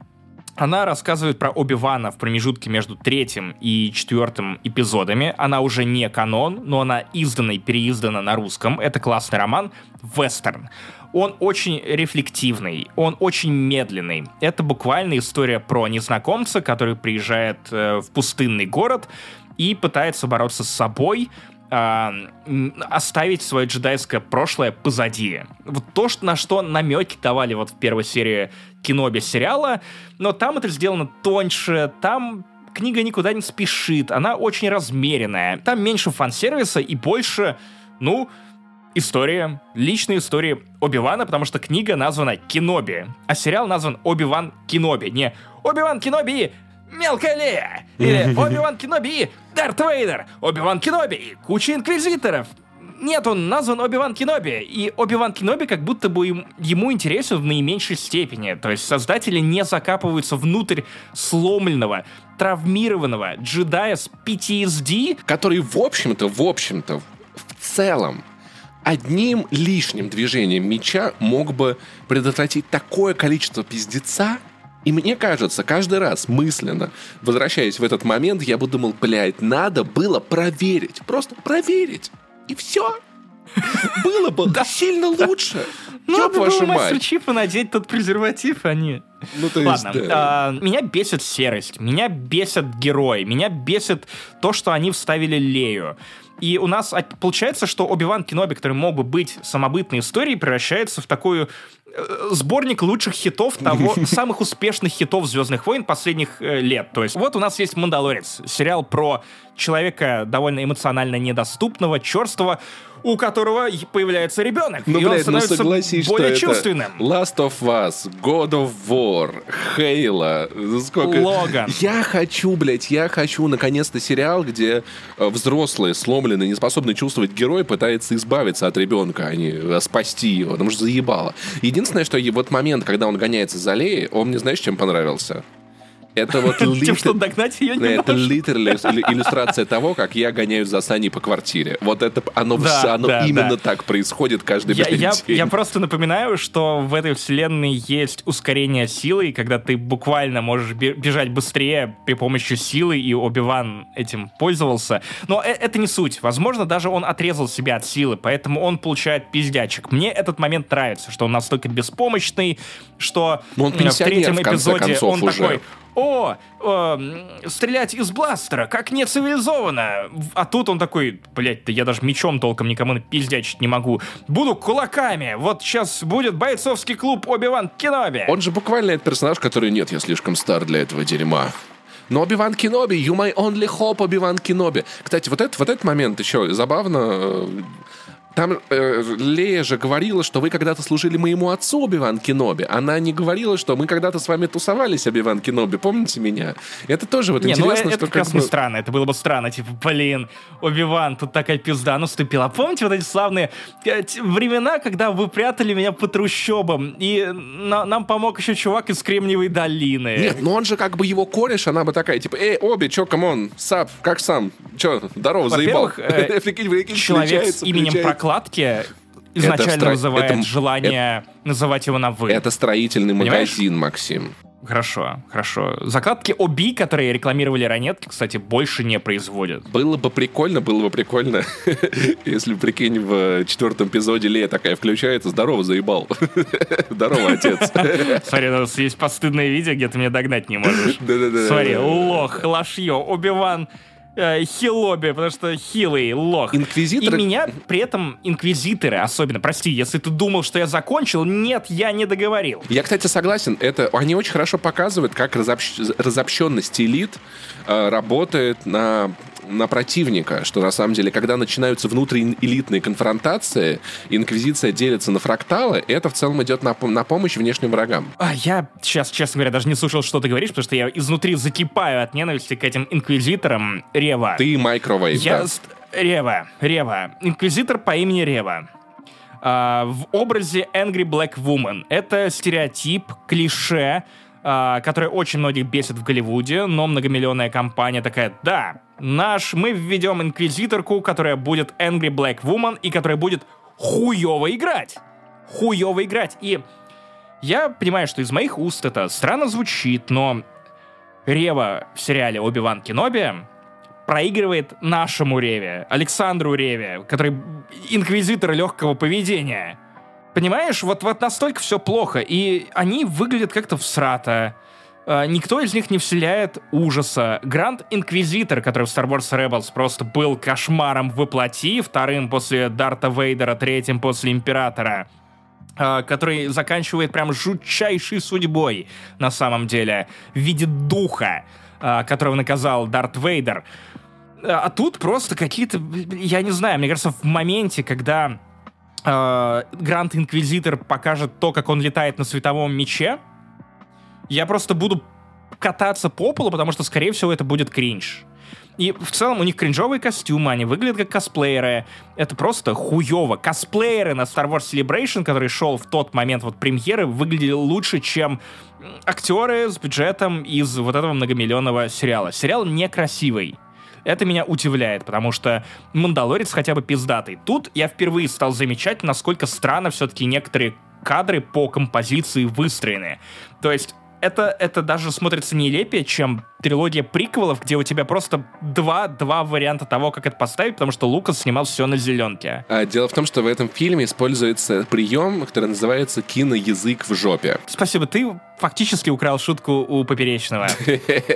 S1: она рассказывает про Оби-Вана в промежутке между третьим и четвертым эпизодами. Она уже не канон, но она издана и переиздана на русском. Это классный роман «Вестерн». Он очень рефлективный, он очень медленный. Это буквально история про незнакомца, который приезжает э, в пустынный город и пытается бороться с собой, э, оставить свое джедайское прошлое позади. Вот то, что, на что намеки давали вот в первой серии кино без сериала, но там это сделано тоньше, там книга никуда не спешит, она очень размеренная, там меньше фан-сервиса и больше, ну, история, личная история Оби-Вана, потому что книга названа Киноби, а сериал назван Оби-Ван Киноби, не Оби-Ван Киноби Мелкая Лея! Или [laughs] Оби-Ван Кеноби и Дарт Вейдер! Оби-Ван Кеноби и куча инквизиторов! Нет, он назван Оби-Ван Кеноби, и Оби-Ван Кеноби как будто бы ему, ему интересен в наименьшей степени. То есть создатели не закапываются внутрь сломленного, травмированного джедая с PTSD.
S2: Который, в общем-то, в общем-то, в целом, одним лишним движением меча мог бы предотвратить такое количество пиздеца, и мне кажется, каждый раз мысленно, возвращаясь в этот момент, я бы думал, блядь, надо было проверить. Просто проверить. И все. [laughs] Было бы сильно лучше.
S1: Ну, надо было мастеру Чипа надеть тот презерватив, а не... Ну, то есть, Ладно, да. а, меня бесит серость, меня бесит герой, меня бесит то, что они вставили Лею. И у нас получается, что Оби-Ван Кеноби, который мог бы быть самобытной историей, превращается в такую Э, сборник лучших хитов того, [laughs] самых успешных хитов Звездных войн последних э, лет. То есть вот у нас есть Мандалорец, сериал про человека довольно эмоционально недоступного, черствого, у которого появляется ребенок,
S2: ну,
S1: и
S2: блядь,
S1: он ну становится
S2: ну согласись,
S1: более
S2: что
S1: чувственным.
S2: Это Last of Us, God of War, Halo, сколько...
S1: Логан.
S2: Я хочу, блядь, я хочу наконец-то сериал, где э, взрослые, сломленные, неспособные чувствовать герой пытается избавиться от ребенка, а не э, спасти его, потому что заебало. Единственное, что вот момент, когда он гоняется за Леей, он мне, знаешь, чем понравился? Это вот
S1: Тем, что догнать ее не
S2: Это литерально иллюстрация того, как я гоняюсь за Саней по квартире. Вот это, оно, именно так происходит каждый [laughs] я,
S1: я, просто напоминаю, что в этой вселенной есть ускорение силы, когда ты буквально можешь бежать быстрее при помощи силы, и Оби-Ван этим пользовался. Но э, это не суть. Возможно, даже он отрезал себя от силы, поэтому он получает пиздячек. Мне этот момент нравится, что он настолько беспомощный, что
S2: он в третьем
S1: эпизоде он такой о, э, стрелять из бластера, как не цивилизованно. А тут он такой, блядь, да я даже мечом толком никому пиздячить не могу. Буду кулаками. Вот сейчас будет бойцовский клуб Оби-Ван Кеноби.
S2: Он же буквально этот персонаж, который нет, я слишком стар для этого дерьма. Но Оби-Ван Кеноби, you my only hope, Оби-Ван Кеноби. Кстати, вот этот, вот этот момент еще забавно э, там э, Лея же говорила, что вы когда-то служили моему отцу, Оби-Ван Кеноби. Она не говорила, что мы когда-то с вами тусовались, Оби-Ван Кеноби. Помните меня? Это тоже вот не, ну, интересно,
S1: ну,
S2: это, что...
S1: Это как раз странно. Это было бы странно. Типа, блин, Оби-Ван, тут такая пизда наступила. Помните вот эти славные э, времена, когда вы прятали меня по трущобам, и на, нам помог еще чувак из Кремниевой долины?
S2: Нет, но он же как бы его кореш, она бы такая, типа, эй, Оби, чё, come on, sup, как сам? Чё, здорово, заебал.
S1: Э, [laughs] человек с именем прокладки изначально это вызывает это, желание это, называть его на «вы».
S2: Это строительный Понимаешь? магазин, Максим.
S1: Хорошо, хорошо. Прокладки OB, которые рекламировали ранетки, кстати, больше не производят.
S2: Было бы прикольно, было бы прикольно, [laughs] если, прикинь, в четвертом эпизоде Лея такая включается, здорово, заебал. [laughs] Здорово, отец. [laughs]
S1: Смотри, у нас есть постыдное видео, где ты меня догнать не можешь. Да-да-да. Смотри, лох, лошье, Оби-Ван э, хилоби, потому что хилый лох.
S2: Инквизиторы...
S1: И меня при этом инквизиторы особенно, прости, если ты думал, что я закончил, нет, я не договорил.
S2: Я, кстати, согласен, это они очень хорошо показывают, как разобщ... разобщенность элит э, работает на на противника, что на самом деле, когда начинаются внутриэлитные конфронтации, инквизиция делится на фракталы, это в целом идет на, на помощь внешним врагам.
S1: А, я сейчас, честно говоря, даже не слушал, что ты говоришь, потому что я изнутри закипаю от ненависти к этим инквизиторам. Рева.
S2: Ты Microwave,
S1: Я...
S2: да.
S1: Рева, Рева. Инквизитор по имени Рева. А, в образе Angry Black Woman. Это стереотип, клише, а, который очень многих бесит в Голливуде, но многомиллионная компания такая, да, наш, мы введем инквизиторку, которая будет Angry Black Woman и которая будет хуево играть. Хуево играть. И я понимаю, что из моих уст это странно звучит, но Рева в сериале «Оби-Ван Кеноби» проигрывает нашему Реве, Александру Реве, который инквизитор легкого поведения. Понимаешь, вот, вот настолько все плохо, и они выглядят как-то всрато. А, Никто из них не вселяет ужаса. Гранд Инквизитор, который в Star Wars Rebels просто был кошмаром воплоти, вторым после Дарта Вейдера, третьим после Императора, а, который заканчивает прям жутчайшей судьбой, на самом деле, в виде духа, а, которого наказал Дарт Вейдер. А тут просто какие-то, я не знаю, мне кажется, в моменте, когда э, Гранд Инквизитор покажет то, как он летает на световом мече, я просто буду кататься по полу, потому что, скорее всего, это будет кринж. И в целом у них кринжовые костюмы, они выглядят как косплееры. Это просто хуево. Косплееры на Star Wars Celebration, который шел в тот момент вот премьеры, выглядели лучше, чем актеры с бюджетом из вот этого многомиллионного сериала. Сериал некрасивый. Это меня удивляет, потому что Мандалорец хотя бы пиздатый. Тут я впервые стал замечать, насколько странно все-таки некоторые кадры по композиции выстроены. То есть это, это даже смотрится нелепее, чем трилогия приквелов, где у тебя просто два, два варианта того, как это поставить, потому что Лукас снимал все на зеленке.
S2: А, Дело в том, что в этом фильме используется прием, который называется киноязык в жопе.
S1: Спасибо, ты фактически украл шутку у Поперечного.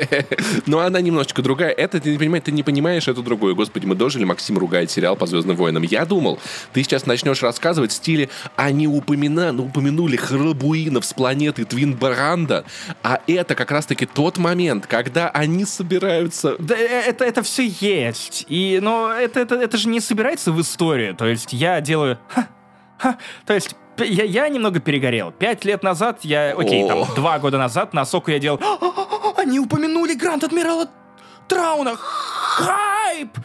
S1: [laughs]
S2: Но она немножечко другая. Это ты не понимаешь, ты не понимаешь эту другую. Господи, мы дожили, Максим ругает сериал по Звездным войнам. Я думал, ты сейчас начнешь рассказывать в стиле, они упомина, ну, упомянули Храбуинов с планеты Твин Баранда, а это как раз-таки тот момент, когда они собираются
S1: Да, э, это, это все есть. И, но это, это, это же не собирается в историю. То есть я делаю... «Ха, ха». То есть я, я немного перегорел. Пять лет назад я... Окей, там,
S2: О.
S1: два года назад на соку я делал... «А, Они упомянули Гранд Адмирала Трауна! Хайп!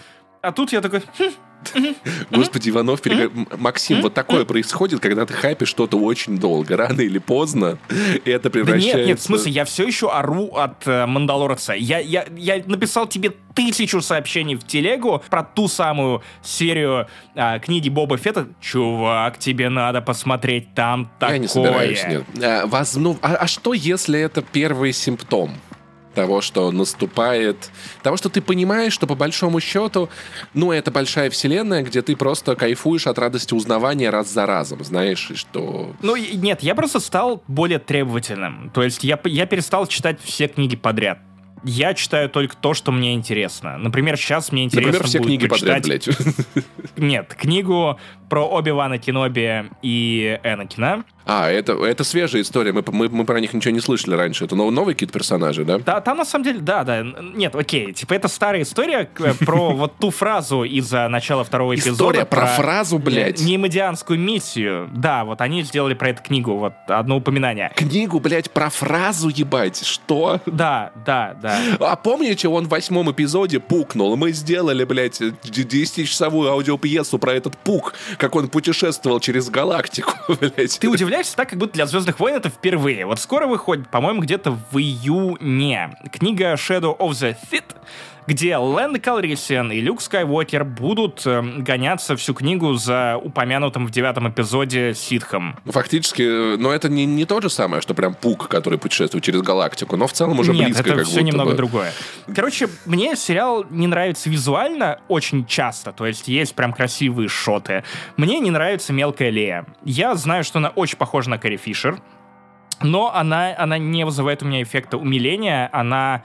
S1: А тут я такой... «Хм, [laughs]
S2: Господи, Иванов, перег- Максим, вот такое происходит, когда ты хайпишь что-то очень долго, рано или поздно, и это
S1: Да
S2: превращается...
S1: нет, нет, в смысле, я все еще ору от э, Мандалорца. Я, я, я написал тебе тысячу сообщений в телегу про ту самую серию а, книги Боба Фетта. Чувак, тебе надо посмотреть там такое.
S2: Я не собираюсь, нет. А, воз- ну, а, а что, если это первый симптом? Того, что наступает, того, что ты понимаешь, что по большому счету, ну, это большая вселенная, где ты просто кайфуешь от радости узнавания раз за разом, знаешь, и что...
S1: Ну, нет, я просто стал более требовательным. То есть я, я перестал читать все книги подряд. Я читаю только то, что мне интересно. Например, сейчас мне интересно
S2: Например, все
S1: будет
S2: книги
S1: почитать...
S2: подряд, блядь. [laughs]
S1: Нет, книгу про Оби-Вана Кеноби и Энакина.
S2: А, это, это свежая история, мы, мы, мы про них ничего не слышали раньше. Это нов- новые какие-то персонажи, да?
S1: Да, там на самом деле, да, да. Нет, окей. Типа, это старая история э, про [laughs] вот ту фразу из э, начала второго эпизода.
S2: История про фразу, блядь.
S1: не- Немодианскую миссию. Да, вот они сделали про эту книгу, вот одно упоминание.
S2: Книгу, блядь, про фразу, ебать, что?
S1: Да, да, да.
S2: А помните, он в восьмом эпизоде пукнул? Мы сделали, блядь, д- 10-часовую аудиопьесу про этот пук, как он путешествовал через галактику, [laughs] блядь.
S1: Ты удивляешься так, как будто для Звездных войн это впервые. Вот скоро выходит, по-моему, где-то в июне, книга Shadow of the Sith, где Лэнд Калрисиан и Люк Скайуокер будут э, гоняться всю книгу за упомянутым в девятом эпизоде ситхом.
S2: Фактически, э, но это не, не то же самое, что прям пук, который путешествует через галактику, но в целом уже
S1: Нет,
S2: близко
S1: это
S2: как
S1: все
S2: будто
S1: немного
S2: бы.
S1: другое. Короче, мне сериал не нравится визуально очень часто, то есть есть прям красивые шоты. Мне не нравится мелкая Лея. Я знаю, что она очень похожа на Кэрри Фишер, но она, она не вызывает у меня эффекта умиления, она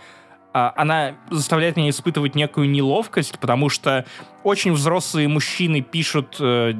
S1: она заставляет меня испытывать некую неловкость, потому что очень взрослые мужчины пишут э,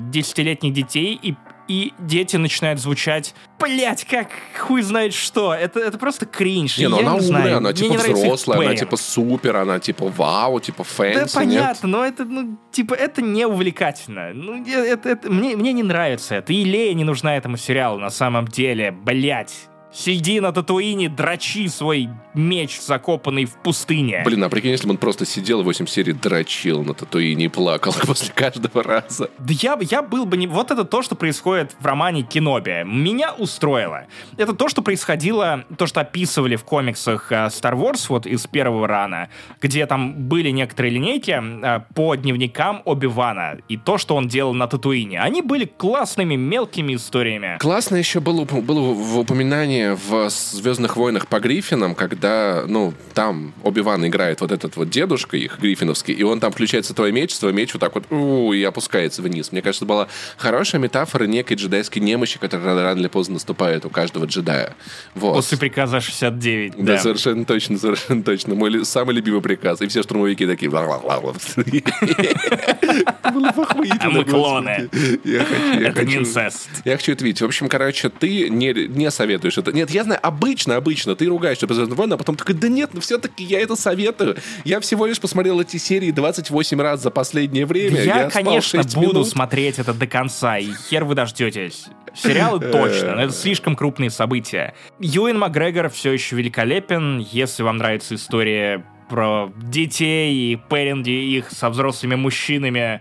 S1: детей, и, и дети начинают звучать, блять, как хуй знает что. Это, это просто кринж.
S2: Не, ну она
S1: не
S2: умная, она типа взрослая, она типа супер, она типа вау, типа
S1: Да,
S2: fancy, нет?
S1: понятно, но это, ну, типа, это не увлекательно. Ну, это, это- мне, мне не нравится это. И Лея не нужна этому сериалу на самом деле, блять. Сиди на Татуине, дрочи свой меч, закопанный в пустыне.
S2: Блин, а прикинь, если бы он просто сидел и 8 серий дрочил на Татуине и плакал [laughs] после каждого раза.
S1: Да я, я был бы не... Вот это то, что происходит в романе Кеноби. Меня устроило. Это то, что происходило, то, что описывали в комиксах uh, Star Wars вот из первого рана, где там были некоторые линейки uh, по дневникам Оби-Вана и то, что он делал на Татуине. Они были классными, мелкими историями.
S2: Классно еще было, было в упоминании в «Звездных войнах» по Гриффинам, когда, ну, там Оби-Ван играет вот этот вот дедушка их, гриффиновский, и он там включается твой меч, твой меч вот так вот у, и опускается вниз. Мне кажется, была хорошая метафора некой джедайской немощи, которая рано или поздно наступает у каждого джедая. Вот.
S1: После приказа 69.
S2: Да, да, совершенно точно, совершенно точно. Мой самый любимый приказ. И все штурмовики такие...
S1: А мы клоны. Это не инцест.
S2: Я хочу это видеть. В общем, короче, ты не советуешь это нет, я знаю, обычно, обычно ты ругаешься по Звездным войнам, а потом такой, да нет, ну все-таки я это советую. Я всего лишь посмотрел эти серии 28 раз за последнее время.
S1: Я, я конечно, буду минут. смотреть это до конца, и хер вы дождетесь. Сериалы точно, но это слишком крупные события. Юэн Макгрегор все еще великолепен. Если вам нравится история про детей и пэринги их со взрослыми мужчинами,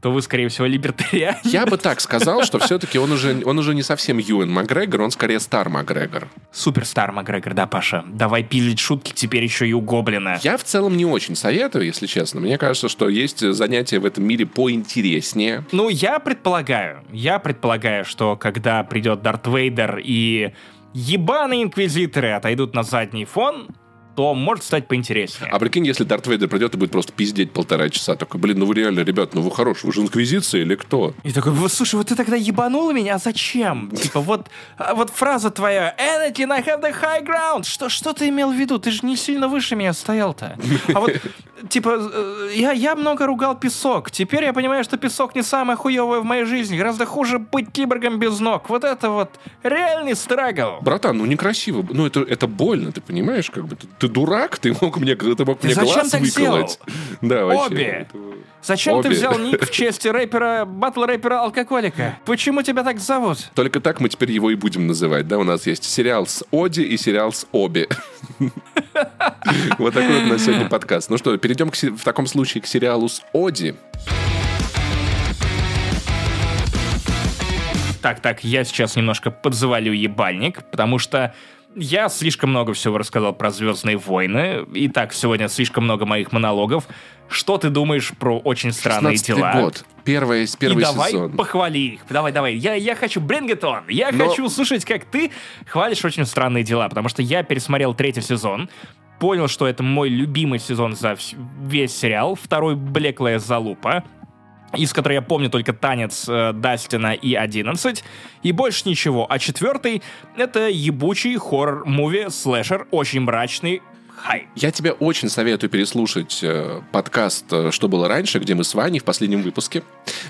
S1: то вы, скорее всего, либертарианец.
S2: Я бы так сказал, что все-таки он уже, он уже не совсем Юэн Макгрегор, он скорее Стар Макгрегор.
S1: Супер Стар Макгрегор, да, Паша? Давай пилить шутки теперь еще и у Гоблина.
S2: Я в целом не очень советую, если честно. Мне кажется, что есть занятия в этом мире поинтереснее.
S1: Ну, я предполагаю, я предполагаю, что когда придет Дарт Вейдер и ебаные инквизиторы отойдут на задний фон, то может стать поинтереснее.
S2: А прикинь, если Дарт Вейдер придет и будет просто пиздеть полтора часа. Такой, блин, ну вы реально, ребят, ну вы хороший, вы же инквизиция или кто?
S1: И такой, вот слушай, вот ты тогда ебанула меня, а зачем? [laughs] Типа вот, а вот фраза твоя, Anakin, I have the high ground. Что, что ты имел в виду? Ты же не сильно выше меня стоял-то. А вот, [laughs] типа, э, я, я много ругал песок. Теперь я понимаю, что песок не самое хуевое в моей жизни. Гораздо хуже быть киборгом без ног. Вот это вот реальный страгл.
S2: Братан, ну некрасиво. Ну это, это больно, ты понимаешь? Как бы ты, ты дурак, ты мог мне, ты мог ты мне
S1: зачем
S2: глаз
S1: так
S2: выколоть.
S1: Да, вообще. Обе. Зачем Обе. ты взял ник в [laughs] честь рэпера, батл рэпера алкоголика? Почему тебя так зовут?
S2: Только так мы теперь его и будем называть, да? У нас есть сериал с Оди и сериал с Обе. [laughs] Вот такой вот у нас сегодня подкаст. Ну что, перейдем в таком случае к сериалу с Оди.
S1: Так, так, я сейчас немножко подзавалю ебальник, потому что я слишком много всего рассказал про «Звездные войны». И так, сегодня слишком много моих монологов. Что ты думаешь про «Очень странные дела»?
S2: год. Первый, первый
S1: и давай
S2: сезон.
S1: похвали их. Давай, давай. Я, я хочу bring it on. Я Но... хочу слушать, как ты хвалишь «Очень странные дела», потому что я пересмотрел третий сезон, понял, что это мой любимый сезон за весь сериал. Второй «Блеклая залупа» из которой я помню только танец э, Дастина и 11, и больше ничего. А четвертый — это ебучий хоррор-муви, слэшер, очень мрачный, Хай.
S2: Я тебе очень советую переслушать э, подкаст э, «Что было раньше», где мы с Ваней в последнем выпуске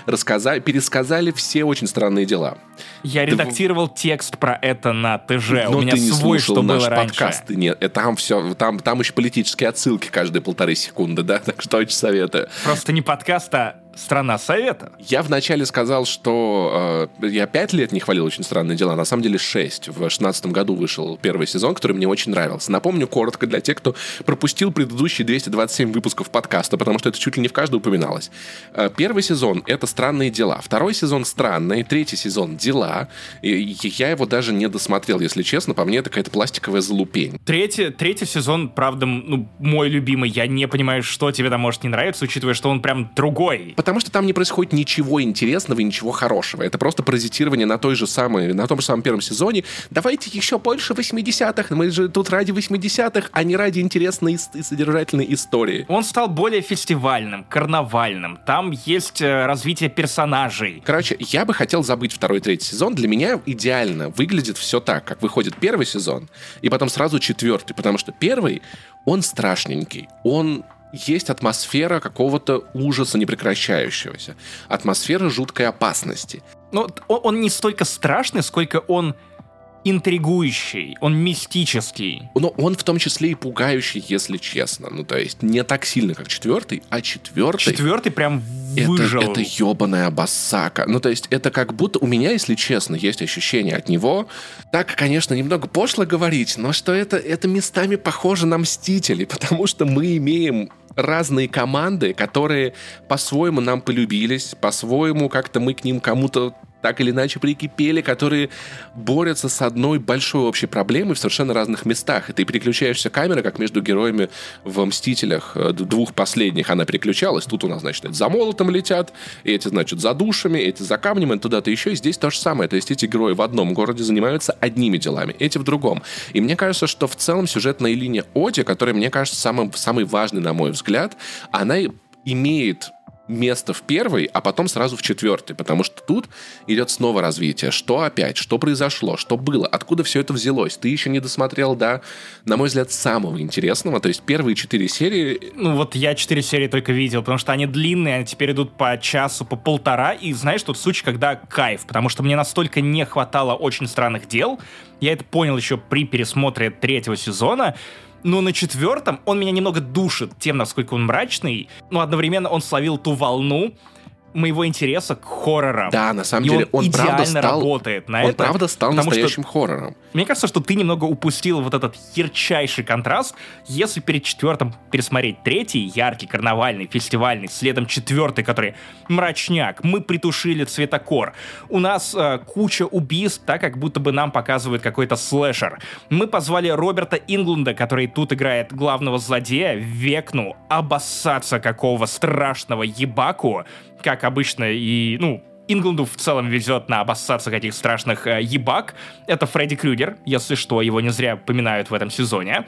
S2: рассказали, пересказали все очень странные дела.
S1: Я ты... редактировал текст про это на ТЖ.
S2: Но
S1: У меня
S2: ты не
S1: свой,
S2: слушал
S1: что
S2: наш
S1: было
S2: подкаст.
S1: раньше.
S2: Нет, там все, там, там еще политические отсылки каждые полторы секунды, да, [laughs] так что очень советую.
S1: Просто не подкаст, а Страна совета.
S2: Я вначале сказал, что э, я пять лет не хвалил «Очень странные дела», на самом деле шесть. В шестнадцатом году вышел первый сезон, который мне очень нравился. Напомню коротко для тех, кто пропустил предыдущие 227 выпусков подкаста, потому что это чуть ли не в каждой упоминалось. Э, первый сезон — это «Странные дела». Второй сезон — «Странные». Третий сезон — «Дела». И я его даже не досмотрел, если честно. По мне, это какая-то пластиковая залупень.
S1: Третий, третий сезон, правда, ну, мой любимый. Я не понимаю, что тебе там может не нравиться, учитывая, что он прям другой
S2: потому что там не происходит ничего интересного и ничего хорошего. Это просто паразитирование на той же самой, на том же самом первом сезоне. Давайте еще больше 80-х. Мы же тут ради 80-х, а не ради интересной и содержательной истории.
S1: Он стал более фестивальным, карнавальным. Там есть э, развитие персонажей.
S2: Короче, я бы хотел забыть второй и третий сезон. Для меня идеально выглядит все так, как выходит первый сезон, и потом сразу четвертый, потому что первый, он страшненький. Он есть атмосфера какого-то ужаса непрекращающегося, атмосфера жуткой опасности.
S1: Но он, он не столько страшный, сколько он интригующий, он мистический.
S2: Но он в том числе и пугающий, если честно. Ну, то есть не так сильно, как четвертый, а четвертый...
S1: Четвертый прям выжил.
S2: Это, это ебаная басака. Ну, то есть это как будто у меня, если честно, есть ощущение от него, так, конечно, немного пошло говорить, но что это, это местами похоже на Мстителей, [laughs] потому что мы имеем разные команды, которые по-своему нам полюбились, по-своему как-то мы к ним кому-то так или иначе прикипели, которые борются с одной большой общей проблемой в совершенно разных местах. И ты переключаешься камера, как между героями в «Мстителях» э, двух последних она переключалась. Тут у нас, значит, эти за молотом летят, эти, значит, за душами, эти за камнем, это туда-то еще. И здесь то же самое. То есть эти герои в одном городе занимаются одними делами, эти в другом. И мне кажется, что в целом сюжетная линия Оди, которая, мне кажется, самым, самый важный, на мой взгляд, она имеет место в первый, а потом сразу в четвертый, потому что тут идет снова развитие. Что опять? Что произошло? Что было? Откуда все это взялось? Ты еще не досмотрел, да, на мой взгляд, самого интересного. То есть первые четыре серии...
S1: Ну вот я четыре серии только видел, потому что они длинные, они теперь идут по часу, по полтора. И знаешь, тут случай, когда кайф, потому что мне настолько не хватало очень странных дел. Я это понял еще при пересмотре третьего сезона но на четвертом он меня немного душит тем, насколько он мрачный, но одновременно он словил ту волну, моего интереса к хоррорам.
S2: Да, на самом и деле он,
S1: он
S2: правда стал,
S1: работает на
S2: он
S1: это.
S2: правда стал настоящим что, хоррором.
S1: Мне кажется, что ты немного упустил вот этот ярчайший контраст, если перед четвертым пересмотреть третий, яркий, карнавальный, фестивальный, следом четвертый, который мрачняк, мы притушили цветокор, у нас э, куча убийств, так как будто бы нам показывают какой-то слэшер. Мы позвали Роберта Инглунда, который тут играет главного злодея, Векну, обоссаться какого страшного ебаку, как обычно, и, ну, Ингланду в целом везет на обоссаться каких страшных э, ебак. Это Фредди Крюгер, если что, его не зря поминают в этом сезоне.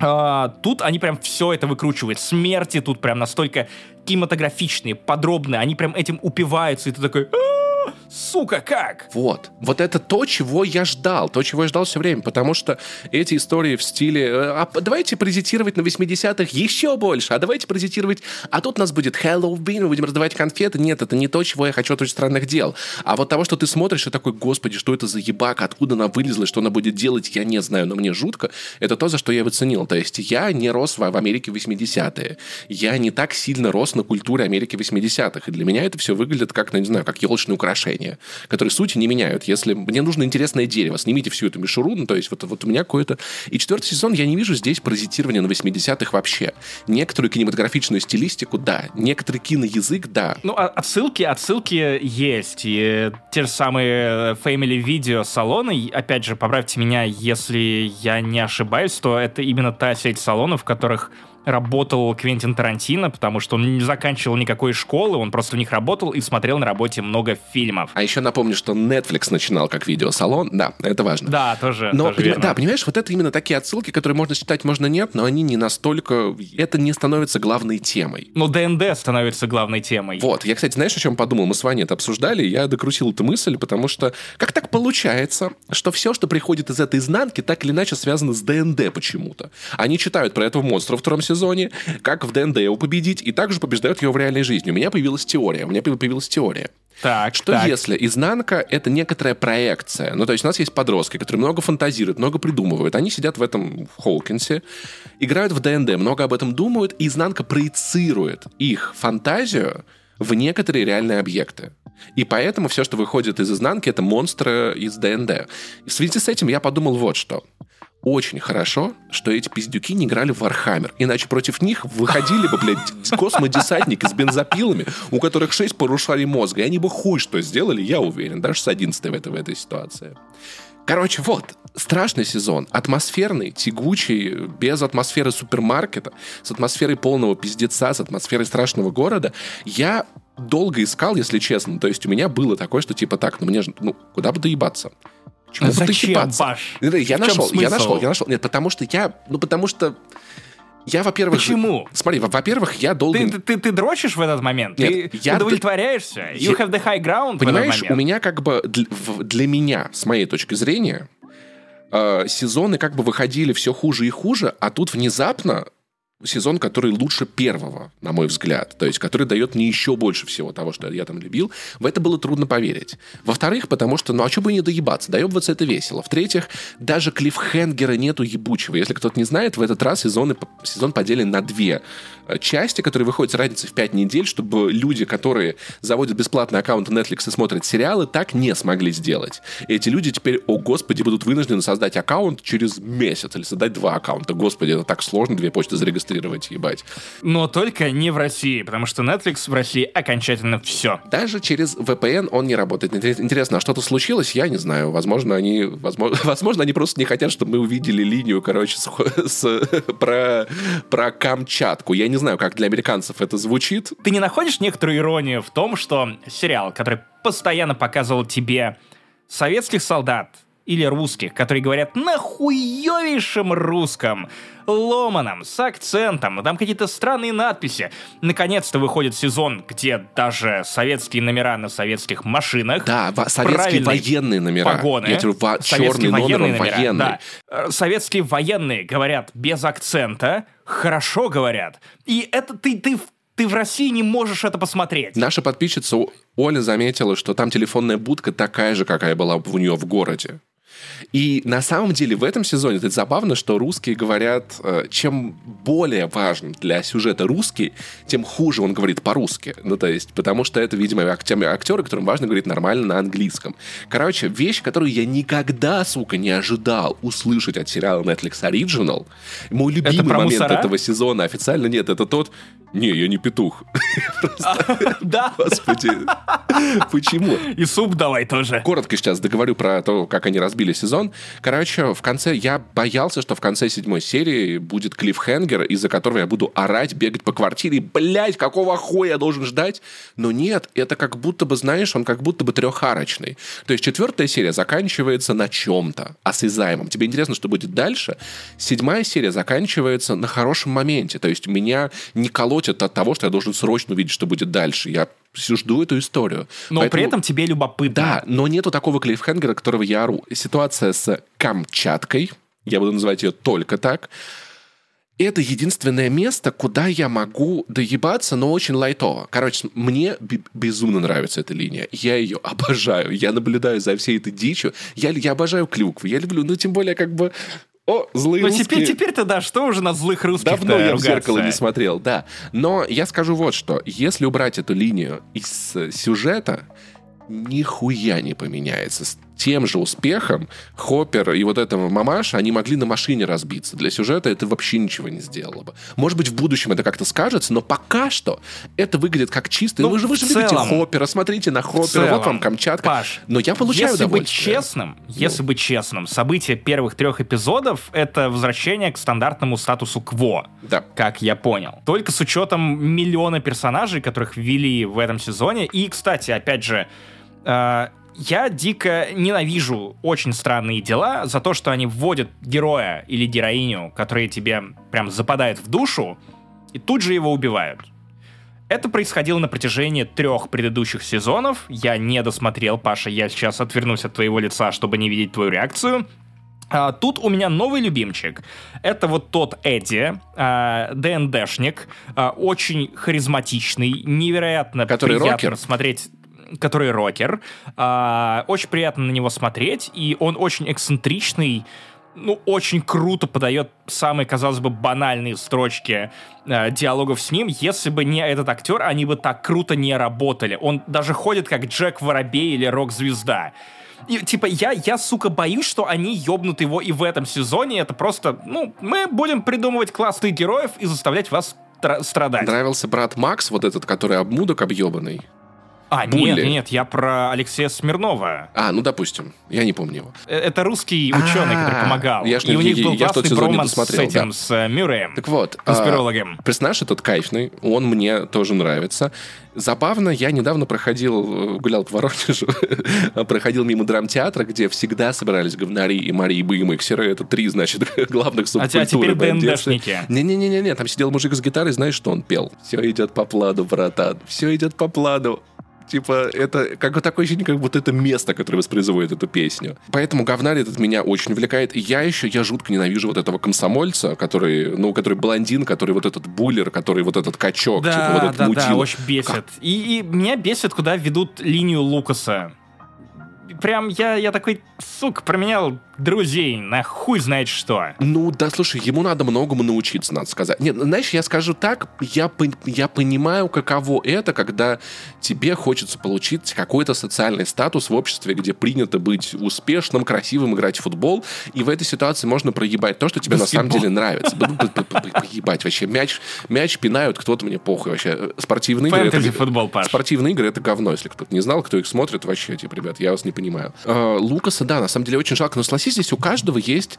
S1: А, тут они прям все это выкручивают. Смерти тут прям настолько кинематографичные, подробные. Они прям этим упиваются, и ты такой... А-а-а! Сука, как?
S2: Вот. Вот это то, чего я ждал. То, чего я ждал все время. Потому что эти истории в стиле э, а давайте паразитировать на 80-х еще больше, а давайте паразитировать, а тут у нас будет Хэллоуин, мы будем раздавать конфеты. Нет, это не то, чего я хочу от очень странных дел. А вот того, что ты смотришь и такой, господи, что это за ебака, откуда она вылезла, что она будет делать, я не знаю, но мне жутко. Это то, за что я его ценил. То есть я не рос в Америке в 80-е. Я не так сильно рос на культуре Америки 80-х. И для меня это все выглядит как, ну, не знаю, как елочное украшение украшения, которые сути не меняют. Если мне нужно интересное дерево, снимите всю эту мишуру, ну, то есть вот, вот у меня какое-то... И четвертый сезон я не вижу здесь паразитирования на 80-х вообще. Некоторую кинематографичную стилистику, да. Некоторый киноязык, да.
S1: Ну, а отсылки, отсылки есть. И те же самые Family Video салоны, опять же, поправьте меня, если я не ошибаюсь, то это именно та сеть салонов, в которых работал Квентин Тарантино, потому что он не заканчивал никакой школы, он просто в них работал и смотрел на работе много фильмов.
S2: А еще напомню, что Netflix начинал как видеосалон, да, это важно.
S1: Да, тоже.
S2: Но,
S1: тоже
S2: поним... да, понимаешь, вот это именно такие отсылки, которые можно читать, можно нет, но они не настолько, это не становится главной темой.
S1: Но ДНД становится главной темой.
S2: Вот, я, кстати, знаешь, о чем подумал? Мы с Ваней это обсуждали, я докрутил эту мысль, потому что как так получается, что все, что приходит из этой изнанки, так или иначе связано с ДНД почему-то. Они читают про этого монстра во втором сезоне, сезоне, как в ДНД его победить, и также побеждают его в реальной жизни. У меня появилась теория. У меня появилась теория.
S1: Так,
S2: что
S1: так.
S2: если изнанка — это некоторая проекция? Ну, то есть у нас есть подростки, которые много фантазируют, много придумывают. Они сидят в этом в Хокинсе, играют в ДНД, много об этом думают, и изнанка проецирует их фантазию в некоторые реальные объекты. И поэтому все, что выходит из изнанки, это монстры из ДНД. И в связи с этим я подумал вот что очень хорошо, что эти пиздюки не играли в Вархаммер. Иначе против них выходили бы, блядь, [laughs] космодесантники с бензопилами, у которых шесть полушарий мозга. И они бы хуй что сделали, я уверен, даже с 11 в, этой, в этой ситуации. Короче, вот, страшный сезон. Атмосферный, тягучий, без атмосферы супермаркета, с атмосферой полного пиздеца, с атмосферой страшного города. Я долго искал, если честно. То есть у меня было такое, что типа так, ну мне же, ну, куда бы доебаться?
S1: Чему а Зачем, Паш?
S2: Я нашел, я нашел, я нашел. Нет, потому что я, ну потому что я, во-первых...
S1: Почему?
S2: Смотри, во-первых, я долго...
S1: Ты, ты, ты, дрочишь в этот момент? Нет, ты я... удовлетворяешься? You have the high ground
S2: Понимаешь, у меня как бы для, для меня, с моей точки зрения, э, сезоны как бы выходили все хуже и хуже, а тут внезапно сезон, который лучше первого, на мой взгляд. То есть, который дает мне еще больше всего того, что я там любил. В это было трудно поверить. Во-вторых, потому что, ну а что бы не доебаться? Доебываться это весело. В-третьих, даже клиффхенгера нету ебучего. Если кто-то не знает, в этот раз сезоны, сезон поделен на две части, которые выходят с разницей в пять недель, чтобы люди, которые заводят бесплатный аккаунт Netflix и смотрят сериалы, так не смогли сделать. И эти люди теперь, о господи, будут вынуждены создать аккаунт через месяц или создать два аккаунта. Господи, это так сложно, две почты зарегистрировать регистрировать, ебать.
S1: Но только не в России, потому что Netflix в России окончательно все.
S2: Даже через VPN он не работает. Интересно, а что-то случилось? Я не знаю. Возможно, они, возможно, [laughs] возможно, они просто не хотят, чтобы мы увидели линию, короче, с, [laughs] с, [laughs] про, про Камчатку. Я не знаю, как для американцев это звучит.
S1: Ты не находишь некоторую иронию в том, что сериал, который постоянно показывал тебе советских солдат, или русских, которые говорят на хуевейшем русском, ломаном, с акцентом, там какие-то странные надписи. Наконец-то выходит сезон, где даже советские номера на советских машинах.
S2: Да, советские военные номера.
S1: Погоны. Я
S2: говорю, во- черный номер, военный. Да.
S1: Э, советские военные говорят без акцента, хорошо говорят. И это ты, ты ты в России не можешь это посмотреть.
S2: Наша подписчица Оля заметила, что там телефонная будка такая же, какая была у нее в городе. И на самом деле в этом сезоне это забавно, что русские говорят, э, чем более важен для сюжета русский, тем хуже он говорит по-русски. Ну, то есть, потому что это, видимо, актеры, которым важно говорить нормально на английском. Короче, вещь, которую я никогда, сука, не ожидал услышать от сериала Netflix Original. Мой любимый момент мусора? этого сезона официально нет, это тот, не, я не петух. [laughs]
S1: Да.
S2: Господи. Почему?
S1: И суп давай тоже.
S2: Коротко сейчас договорю про то, как они разбили сезон. Короче, в конце я боялся, что в конце седьмой серии будет клиффхенгер, из-за которого я буду орать, бегать по квартире. Блять, какого хуя я должен ждать? Но нет, это как будто бы, знаешь, он как будто бы трехарочный. То есть четвертая серия заканчивается на чем-то осязаемом. Тебе интересно, что будет дальше? Седьмая серия заканчивается на хорошем моменте. То есть меня не колотит от того, что я должен срочно увидеть, что будет дальше. Я жду эту историю.
S1: Но Поэтому, при этом тебе любопытно.
S2: Да, но нету такого клиффхенгера, которого я ору. Ситуация с Камчаткой, я буду называть ее только так, это единственное место, куда я могу доебаться, но очень лайтово. Короче, мне безумно нравится эта линия. Я ее [laughs] обожаю. Я наблюдаю за всей этой дичью. Я, я обожаю клюкву. Я люблю, ну, тем более, как бы, о, злые
S1: ну,
S2: русские.
S1: теперь, теперь-то да, что уже на злых русских
S2: Давно я ругаться? в зеркало не смотрел, да. Но я скажу вот что. Если убрать эту линию из сюжета, нихуя не поменяется тем же успехом Хоппер и вот этого мамаша, они могли на машине разбиться. Для сюжета это вообще ничего не сделало бы. Может быть, в будущем это как-то скажется, но пока что это выглядит как чистый. Ну, вы же, вы же целом, любите Хоппера, смотрите на Хоппера, целом, вот вам Камчатка.
S1: Паш,
S2: но я получаю
S1: если быть честным, ну. если быть честным, события первых трех эпизодов — это возвращение к стандартному статусу КВО,
S2: да.
S1: как я понял. Только с учетом миллиона персонажей, которых ввели в этом сезоне. И, кстати, опять же, э, я дико ненавижу очень странные дела за то, что они вводят героя или героиню, которые тебе прям западают в душу, и тут же его убивают. Это происходило на протяжении трех предыдущих сезонов. Я не досмотрел, Паша, я сейчас отвернусь от твоего лица, чтобы не видеть твою реакцию. А, тут у меня новый любимчик. Это вот тот Эдди, а, ДНДшник, а, очень харизматичный, невероятно
S2: Который
S1: приятно
S2: рокер?
S1: смотреть который рокер. А, очень приятно на него смотреть, и он очень эксцентричный, ну, очень круто подает самые, казалось бы, банальные строчки э, диалогов с ним. Если бы не этот актер, они бы так круто не работали. Он даже ходит как Джек Воробей или рок-звезда. И, типа, я, я, сука, боюсь, что они ёбнут его и в этом сезоне. Это просто, ну, мы будем придумывать классных героев и заставлять вас страдать.
S2: Нравился брат Макс, вот этот, который обмудок объебанный.
S1: А, Булли. нет, нет, я про Алексея Смирнова.
S2: А, ну допустим, я не помню его.
S1: Э, это русский ученый, который а, помогал. Я, и у них был классный броманс с этим, с э, Мюрреем.
S2: Так вот,
S1: конспирологом.
S2: А, персонаж этот кайфный, он мне тоже нравится. Забавно, я недавно проходил, гулял по Воронежу, [laughs] проходил мимо драмтеатра, где всегда собирались говнари и Марии Беймиксеры. Это три, значит, [laughs] главных субкультуры.
S1: А теперь ДНДшники.
S2: Не-не-не, там сидел мужик с гитарой, знаешь, что он пел? Все идет по плану, братан, все идет по плану Типа, это как бы такое ощущение, как будто это место, которое воспроизводит эту песню. Поэтому говнарь этот меня очень увлекает. И я еще, я жутко ненавижу вот этого комсомольца, который, ну, который блондин, который вот этот буллер, который вот этот качок,
S1: Да,
S2: типа вот этот
S1: да,
S2: мутил.
S1: да, очень бесит. И, и меня бесит, куда ведут линию Лукаса. Прям я, я такой, сука, променял друзей на хуй знает что.
S2: Ну, да, слушай, ему надо многому научиться, надо сказать. Нет, знаешь, я скажу так, я, я понимаю, каково это, когда тебе хочется получить какой-то социальный статус в обществе, где принято быть успешным, красивым, играть в футбол, и в этой ситуации можно проебать то, что тебе на самом
S1: Баскетбол.
S2: деле нравится. Поебать вообще. Мяч, мяч пинают, кто-то мне похуй вообще. Спортивные игры... это-
S1: Фэнтези-футбол, Паш.
S2: Спортивные игры — это говно, если кто-то не знал, кто их смотрит, вообще, типа, ребят, я вас не понимаю. А, Лукаса, да, на самом деле очень жалко, но согласись, здесь у каждого есть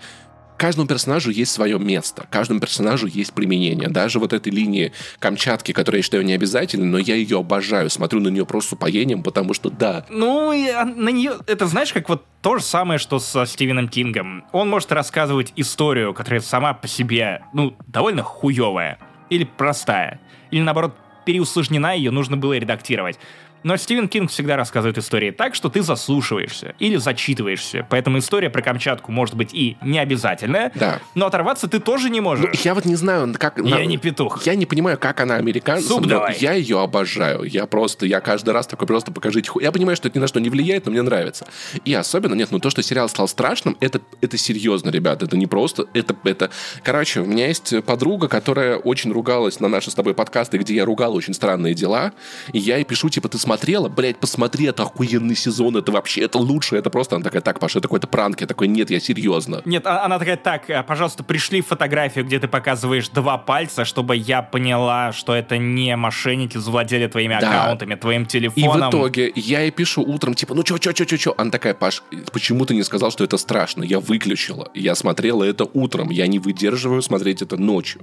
S2: Каждому персонажу есть свое место, каждому персонажу есть применение. Даже вот этой линии Камчатки, которая я считаю необязательной, но я ее обожаю, смотрю на нее просто с упоением, потому что да,
S1: Ну, а, на нее... Это знаешь, как вот то же самое, что со Стивеном Кингом. Он может рассказывать историю, которая сама по себе, ну, довольно хуевая. Или простая. Или, наоборот, переусложнена, ее нужно было редактировать. Но Стивен Кинг всегда рассказывает истории так, что ты заслушиваешься или зачитываешься. Поэтому история про Камчатку может быть и не обязательная,
S2: Да.
S1: но оторваться ты тоже не можешь.
S2: Ну, я вот не знаю, как...
S1: Я не петух.
S2: Я не понимаю, как она американцам,
S1: Суп
S2: но
S1: давай.
S2: я ее обожаю. Я просто, я каждый раз такой просто покажите. Я понимаю, что это ни на что не влияет, но мне нравится. И особенно, нет, ну то, что сериал стал страшным, это, это серьезно, ребят. Это не просто, это, это... Короче, у меня есть подруга, которая очень ругалась на наши с тобой подкасты, где я ругал очень странные дела. И я ей пишу, типа, ты смотрела? Блять, посмотри, это охуенный сезон, это вообще, это лучше. Это просто, она такая, так, Паша, это какой-то пранк. Я такой, нет, я серьезно.
S1: Нет, а- она такая, так, э, пожалуйста, пришли фотографию, где ты показываешь два пальца, чтобы я поняла, что это не мошенники завладели твоими
S2: Да.
S1: аккаунтами, твоим
S2: И в
S1: телефоном.
S2: итоге я ей пишу утром, типа, ну чё, чё, чё, чё, чё? Она такая, Паш, почему ты не сказал, что это страшно? Я выключила. Я смотрела это утром. Я не выдерживаю смотреть это ночью.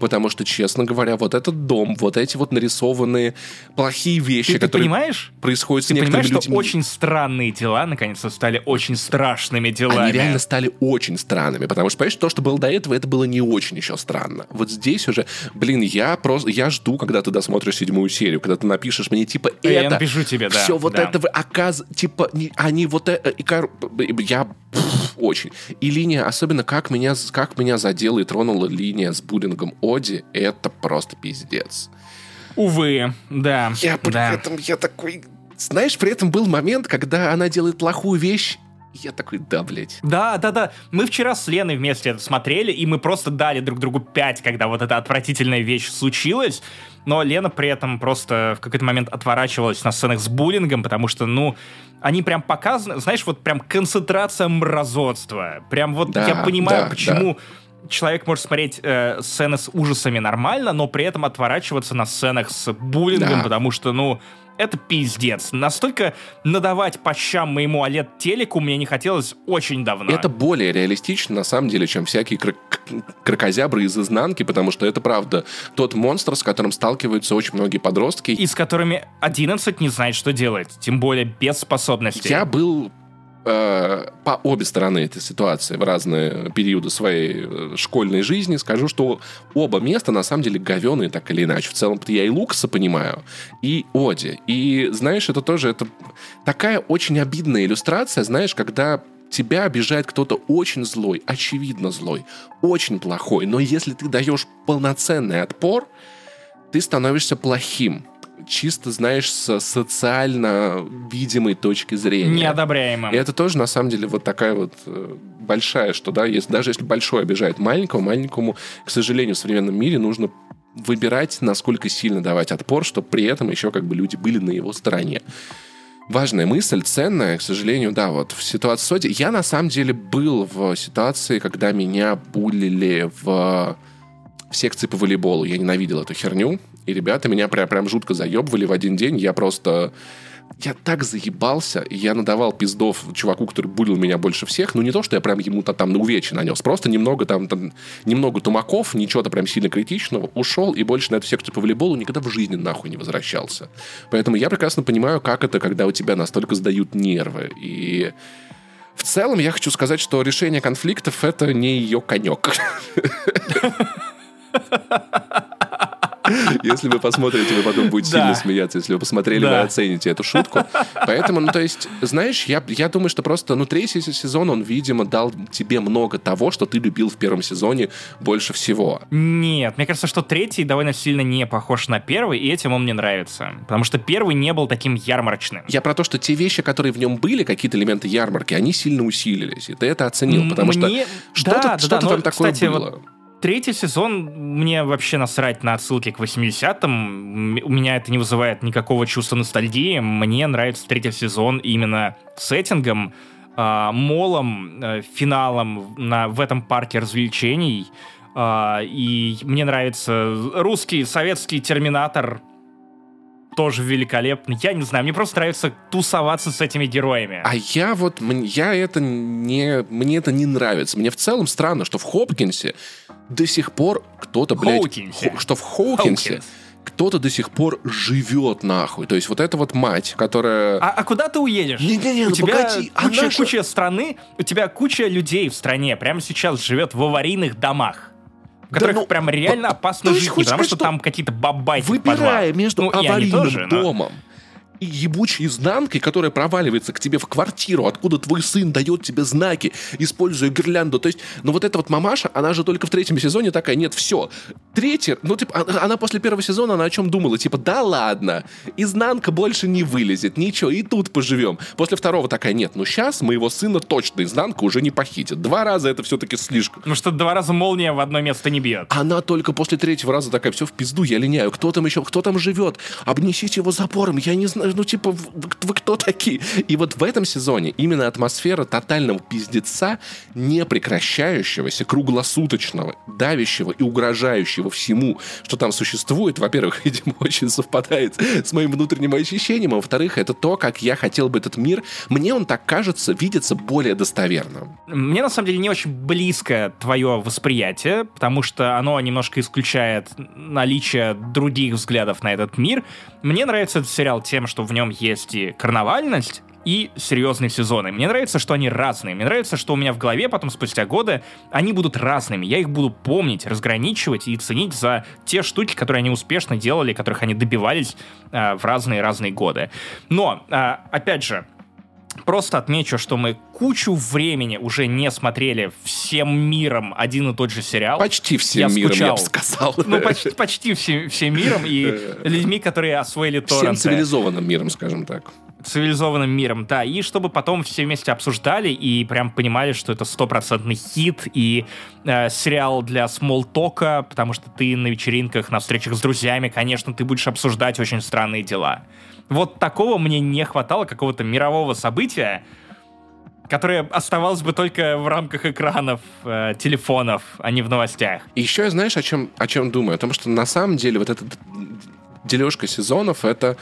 S2: Потому что, честно говоря, вот этот дом, вот эти вот нарисованные плохие вещи,
S1: ты
S2: которые
S1: понимаешь?
S2: происходят с
S1: Ты понимаешь, что
S2: людьми.
S1: очень странные дела наконец-то стали очень страшными делами.
S2: Они реально стали очень странными, потому что, понимаешь, то, что было до этого, это было не очень еще странно. Вот здесь уже, блин, я просто, я жду, когда ты досмотришь седьмую серию, когда ты напишешь мне, типа, это...
S1: Я напишу тебе, да,
S2: Все вот
S1: да.
S2: это, вы, оказ... типа, не- они вот это... И, кор- я очень. И линия, особенно как меня, как меня задела и тронула линия с буллингом Оди, это просто пиздец.
S1: Увы, да.
S2: Я при
S1: да.
S2: этом, я такой... Знаешь, при этом был момент, когда она делает плохую вещь, я такой, да, блядь.
S1: Да, да, да. Мы вчера с Леной вместе это смотрели, и мы просто дали друг другу пять, когда вот эта отвратительная вещь случилась. Но Лена при этом просто в какой-то момент отворачивалась на сценах с буллингом, потому что, ну, они прям показаны, знаешь, вот прям концентрация мразотства. Прям вот
S2: Да,
S1: я понимаю,
S2: да,
S1: почему человек может смотреть э, сцены с ужасами нормально, но при этом отворачиваться на сценах с буллингом,
S2: Да.
S1: потому что, ну, это пиздец. Настолько надавать по щам моему OLED-телеку мне не хотелось очень давно.
S2: Это более реалистично, на самом деле, чем всякие крок- крокозябры из изнанки, потому что это, правда, тот монстр, с которым сталкиваются очень многие подростки.
S1: и с которыми 11 не знает, что делать, тем более без способностей.
S2: Я был по обе стороны этой ситуации в разные периоды своей э, школьной жизни. Скажу, что оба места на самом деле говеные так или иначе. В целом я и Лукаса понимаю, и Оди. И знаешь, это тоже это такая очень обидная иллюстрация, знаешь, когда тебя обижает кто-то очень злой, очевидно злой, очень плохой, но если ты даешь полноценный отпор, ты становишься плохим. Чисто, знаешь, с социально видимой точки зрения.
S1: Неодобряемым.
S2: И это тоже, на самом деле, вот такая вот э, большая, что, да, есть, даже если большой обижает маленького, маленькому, к сожалению, в современном мире нужно выбирать, насколько сильно давать отпор, чтобы при этом еще как бы люди были на его стороне. Важная мысль, ценная, к сожалению, да, вот в ситуации с Оди. Я на самом деле был в ситуации, когда меня булили в, в секции по волейболу. Я ненавидел эту херню. И ребята меня прям, прям жутко заебывали в один день. Я просто... Я так заебался, я надавал пиздов чуваку, который булил меня больше всех. Ну, не то, что я прям ему-то там на увечье нанес. Просто немного там, там немного тумаков, ничего-то прям сильно критичного. Ушел и больше на эту секцию по волейболу никогда в жизни нахуй не возвращался. Поэтому я прекрасно понимаю, как это, когда у тебя настолько сдают нервы. И в целом я хочу сказать, что решение конфликтов — это не ее конек. [laughs] Если вы посмотрите, вы потом будете сильно смеяться. Если вы посмотрели, вы оцените эту шутку. Поэтому, ну, то есть, знаешь, я, я думаю, что просто, ну, третий сезон, он, видимо, дал тебе много того, что ты любил в первом сезоне больше всего.
S1: Нет, мне кажется, что третий довольно сильно не похож на первый, и этим он мне нравится. Потому что первый не был таким ярмарочным.
S2: Я про то, что те вещи, которые в нем были, какие-то элементы ярмарки, они сильно усилились. И ты это оценил, потому что что-то,
S1: да,
S2: что-то
S1: да,
S2: там такое
S1: кстати,
S2: было.
S1: вот Третий сезон, мне вообще насрать на отсылки к 80-м. М- У меня это не вызывает никакого чувства ностальгии. Мне нравится третий сезон именно сеттингом, а, молом, э, финалом на, в этом парке развлечений. А, И мне нравится русский, советский терминатор. Тоже великолепный. Я не знаю, мне просто нравится тусоваться с этими героями.
S2: А я вот, я это не, мне это не нравится. Мне в целом странно, что в Хопкинсе до сих пор кто-то, блядь,
S1: Хоукинсе.
S2: хо- что в Хоукинсе
S1: Хоукинс.
S2: кто-то до сих пор живет нахуй. То есть вот эта вот мать, которая...
S1: А, а куда ты уедешь?
S2: Не-не-не,
S1: у
S2: ну
S1: тебя
S2: погоди,
S1: куча,
S2: она же-
S1: куча страны, у тебя куча людей в стране прямо сейчас живет в аварийных домах, которых
S2: ну,
S1: прям реально опасно жить, потому что,
S2: что
S1: там какие-то бабайки
S2: Выбирая между
S1: Ну,
S2: аварийным домом и ебучей изнанкой, которая проваливается к тебе в квартиру, откуда твой сын дает тебе знаки, используя гирлянду. То есть, ну вот эта вот мамаша, она же только в третьем сезоне такая, нет, все. Третий, ну типа, она, она после первого сезона, она о чем думала? Типа, да ладно, изнанка больше не вылезет, ничего, и тут поживем. После второго такая, нет, ну сейчас моего сына точно изнанка уже не похитит. Два раза это все-таки слишком.
S1: Потому что два раза молния в одно место не бьет.
S2: Она только после третьего раза такая, все в пизду, я линяю. Кто там еще, кто там живет? Обнесите его запором, я не знаю, ну типа, вы, вы кто такие? И вот в этом сезоне именно атмосфера тотального пиздеца, не прекращающегося, круглосуточного, давящего и угрожающего всему, что там существует, во-первых, [laughs] видимо, очень совпадает с моим внутренним ощущением, а во-вторых, это то, как я хотел бы этот мир, мне он так кажется, видится более достоверным.
S1: Мне на самом деле не очень близко твое восприятие, потому что оно немножко исключает наличие других взглядов на этот мир. Мне нравится этот сериал тем, что в нем есть и карнавальность, и серьезные сезоны. Мне нравится, что они разные. Мне нравится, что у меня в голове потом, спустя годы, они будут разными. Я их буду помнить, разграничивать и ценить за те штуки, которые они успешно делали, которых они добивались а, в разные-разные годы. Но, а, опять же, Просто отмечу, что мы кучу времени уже не смотрели всем миром один и тот же сериал.
S2: Почти всем
S1: Я
S2: миром, я
S1: скучал.
S2: бы сказал.
S1: Ну, почти, почти всем, всем миром и людьми, которые освоили
S2: Всем
S1: торренты.
S2: цивилизованным миром, скажем так.
S1: Цивилизованным миром, да. И чтобы потом все вместе обсуждали и прям понимали, что это стопроцентный хит и э, сериал для смолтока, потому что ты на вечеринках, на встречах с друзьями, конечно, ты будешь обсуждать очень странные дела. Вот такого мне не хватало, какого-то мирового события, которое оставалось бы только в рамках экранов, э, телефонов, а не в новостях.
S2: И еще я, знаешь, о чем, о чем думаю? О том, что на самом деле вот эта дележка сезонов, это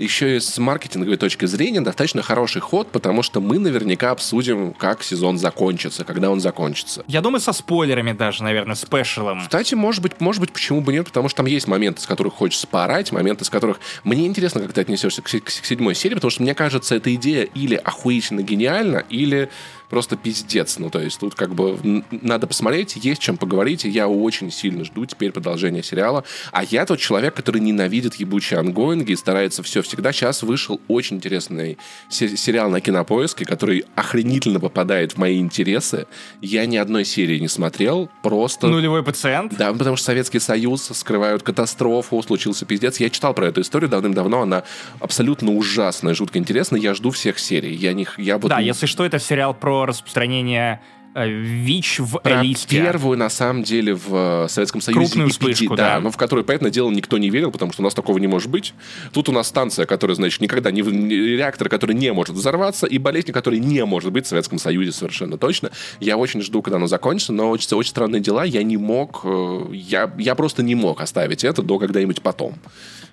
S2: еще и с маркетинговой точки зрения достаточно хороший ход, потому что мы наверняка обсудим, как сезон закончится, когда он закончится.
S1: Я думаю, со спойлерами даже, наверное, спешалом.
S2: Кстати, может быть, может быть, почему бы нет, потому что там есть моменты, с которых хочется поорать, моменты, с которых... Мне интересно, как ты отнесешься к, се- к седьмой серии, потому что мне кажется, эта идея или охуительно гениальна, или просто пиздец. Ну, то есть тут как бы надо посмотреть, есть чем поговорить, и я очень сильно жду теперь продолжения сериала. А я тот человек, который ненавидит ебучие ангоинги и старается все всегда. Сейчас вышел очень интересный се- сериал на Кинопоиске, который охренительно попадает в мои интересы. Я ни одной серии не смотрел, просто...
S1: Нулевой пациент.
S2: Да, потому что Советский Союз скрывают катастрофу, случился пиздец. Я читал про эту историю давным-давно, она абсолютно ужасная, жутко интересная. Я жду всех серий. Я не, я вот
S1: Да, если что, это сериал про распространение э, ВИЧ в
S2: про
S1: Элисте.
S2: первую, на самом деле, в э, Советском Союзе
S1: Крупную
S2: эпидемию,
S1: вспышку,
S2: да,
S1: да.
S2: но в которую, понятное дело, никто не верил, потому что у нас такого не может быть. Тут у нас станция, которая, значит, никогда не... Реактор, который не может взорваться, и болезнь, которая не может быть в Советском Союзе совершенно точно. Я очень жду, когда оно закончится, но очень, очень странные дела. Я не мог... э, Я, я просто не мог оставить это до когда-нибудь потом.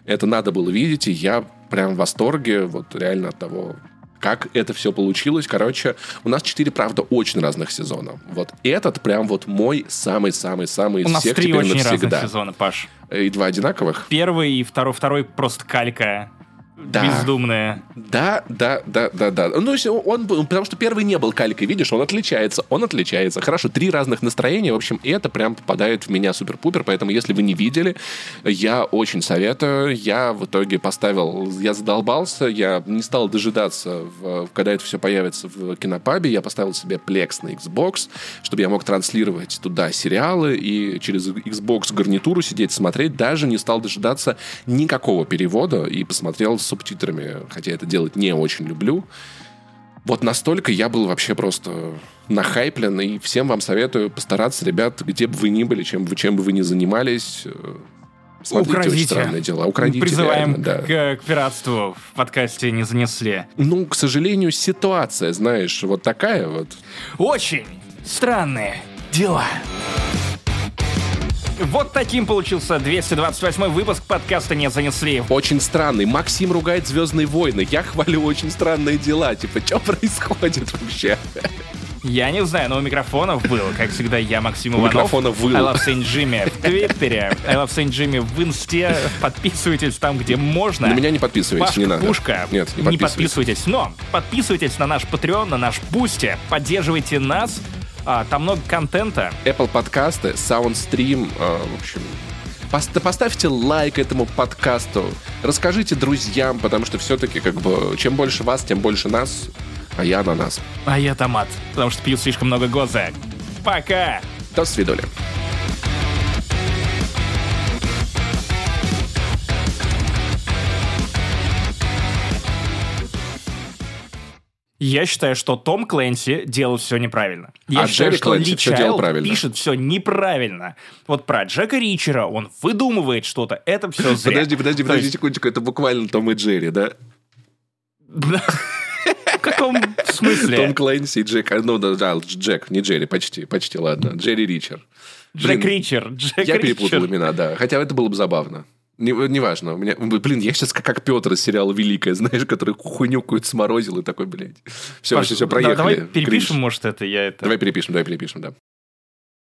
S2: Это надо было видеть, и я прям в восторге, вот реально от того, как это все получилось. Короче, у нас четыре, правда, очень разных сезона. Вот этот прям вот мой самый-самый-самый из
S1: У нас
S2: всех
S1: три
S2: теперь
S1: очень разных сезона, Паш.
S2: И два одинаковых.
S1: Первый и второй, второй просто калька
S2: Да.
S1: бездумная.
S2: Да, да, да, да, да. Ну, он, был- потому что первый не был калькой, видишь, он отличается, он отличается. Хорошо, три разных настроения, в общем, и это прям попадает в меня супер-пупер, поэтому если вы не видели, я очень советую. Я в итоге поставил, я задолбался, я не стал дожидаться, в- когда это все появится в кинопабе, я поставил себе Plex на Xbox, чтобы я мог транслировать туда сериалы и через Xbox гарнитуру сидеть, смотреть, даже не стал дожидаться никакого перевода и посмотрел субтитрами, хотя это делать не очень люблю. Вот настолько я был вообще просто нахайплен, и всем вам советую постараться, ребят, где бы вы ни были, чем, чем бы вы ни занимались, э, смотрите очень
S1: Украдите.
S2: странные дела. Украдите
S1: Призываем
S2: реально, да.
S1: к, к пиратству в подкасте не занесли.
S2: Ну, к сожалению, ситуация, знаешь, вот такая вот.
S1: Очень странные дела. Вот таким получился 228 выпуск подкаста «Не занесли».
S2: Очень странный. Максим ругает «Звездные войны». Я хвалю очень странные дела. Типа, что происходит вообще?
S1: Я не знаю, но у микрофонов был, как всегда, я, Максим Иванов.
S2: микрофонов был.
S1: I love Saint Jimmy в Твиттере, I love Saint Jimmy в Инсте. Подписывайтесь там, где можно.
S2: На меня не подписывайтесь,
S1: Пашка
S2: не надо.
S1: Пушка.
S2: Нет, не
S1: не
S2: подписывайтесь.
S1: подписывайтесь. Но подписывайтесь на наш Patreon, на наш Бусти. Поддерживайте нас. А, там много контента.
S2: Apple подкасты, Soundstream, э, в общем... пос- Поставьте лайк этому подкасту, расскажите друзьям, потому что все-таки как бы чем больше вас, тем больше нас, а я на нас.
S1: А я томат, потому что пью слишком много гоза. Пока!
S2: До свидания.
S1: Я считаю, что Том Клэнси делал все неправильно. Я
S2: А
S1: считаю,
S2: Джерри
S1: что
S2: Клэнси
S1: Ли
S2: всё делал правильно.
S1: пишет все неправильно. Вот про Джека Ричера он выдумывает что-то. Это все зря.
S2: Подожди, подожди, подожди
S1: есть-
S2: секундочку, это буквально Том и Джерри, да?
S1: В каком смысле?
S2: Том Клэнси и Джек, а, ну да, да, Джек, не Джерри, почти, почти, ладно. Джерри Ричер.
S1: Джек Ричер. Джек
S2: Я перепутал имена, да. Хотя это было бы забавно. Не- Неважно. у меня, блин, я сейчас как, как Петр из сериала «Великая», знаешь, который хуйню какую-то сморозил и такой, блядь. Все,
S1: Паш,
S2: все, все,
S1: да-
S2: проехали.
S1: Давай
S2: Кринж.
S1: перепишем, может, это я это...
S2: Давай перепишем, давай перепишем, да.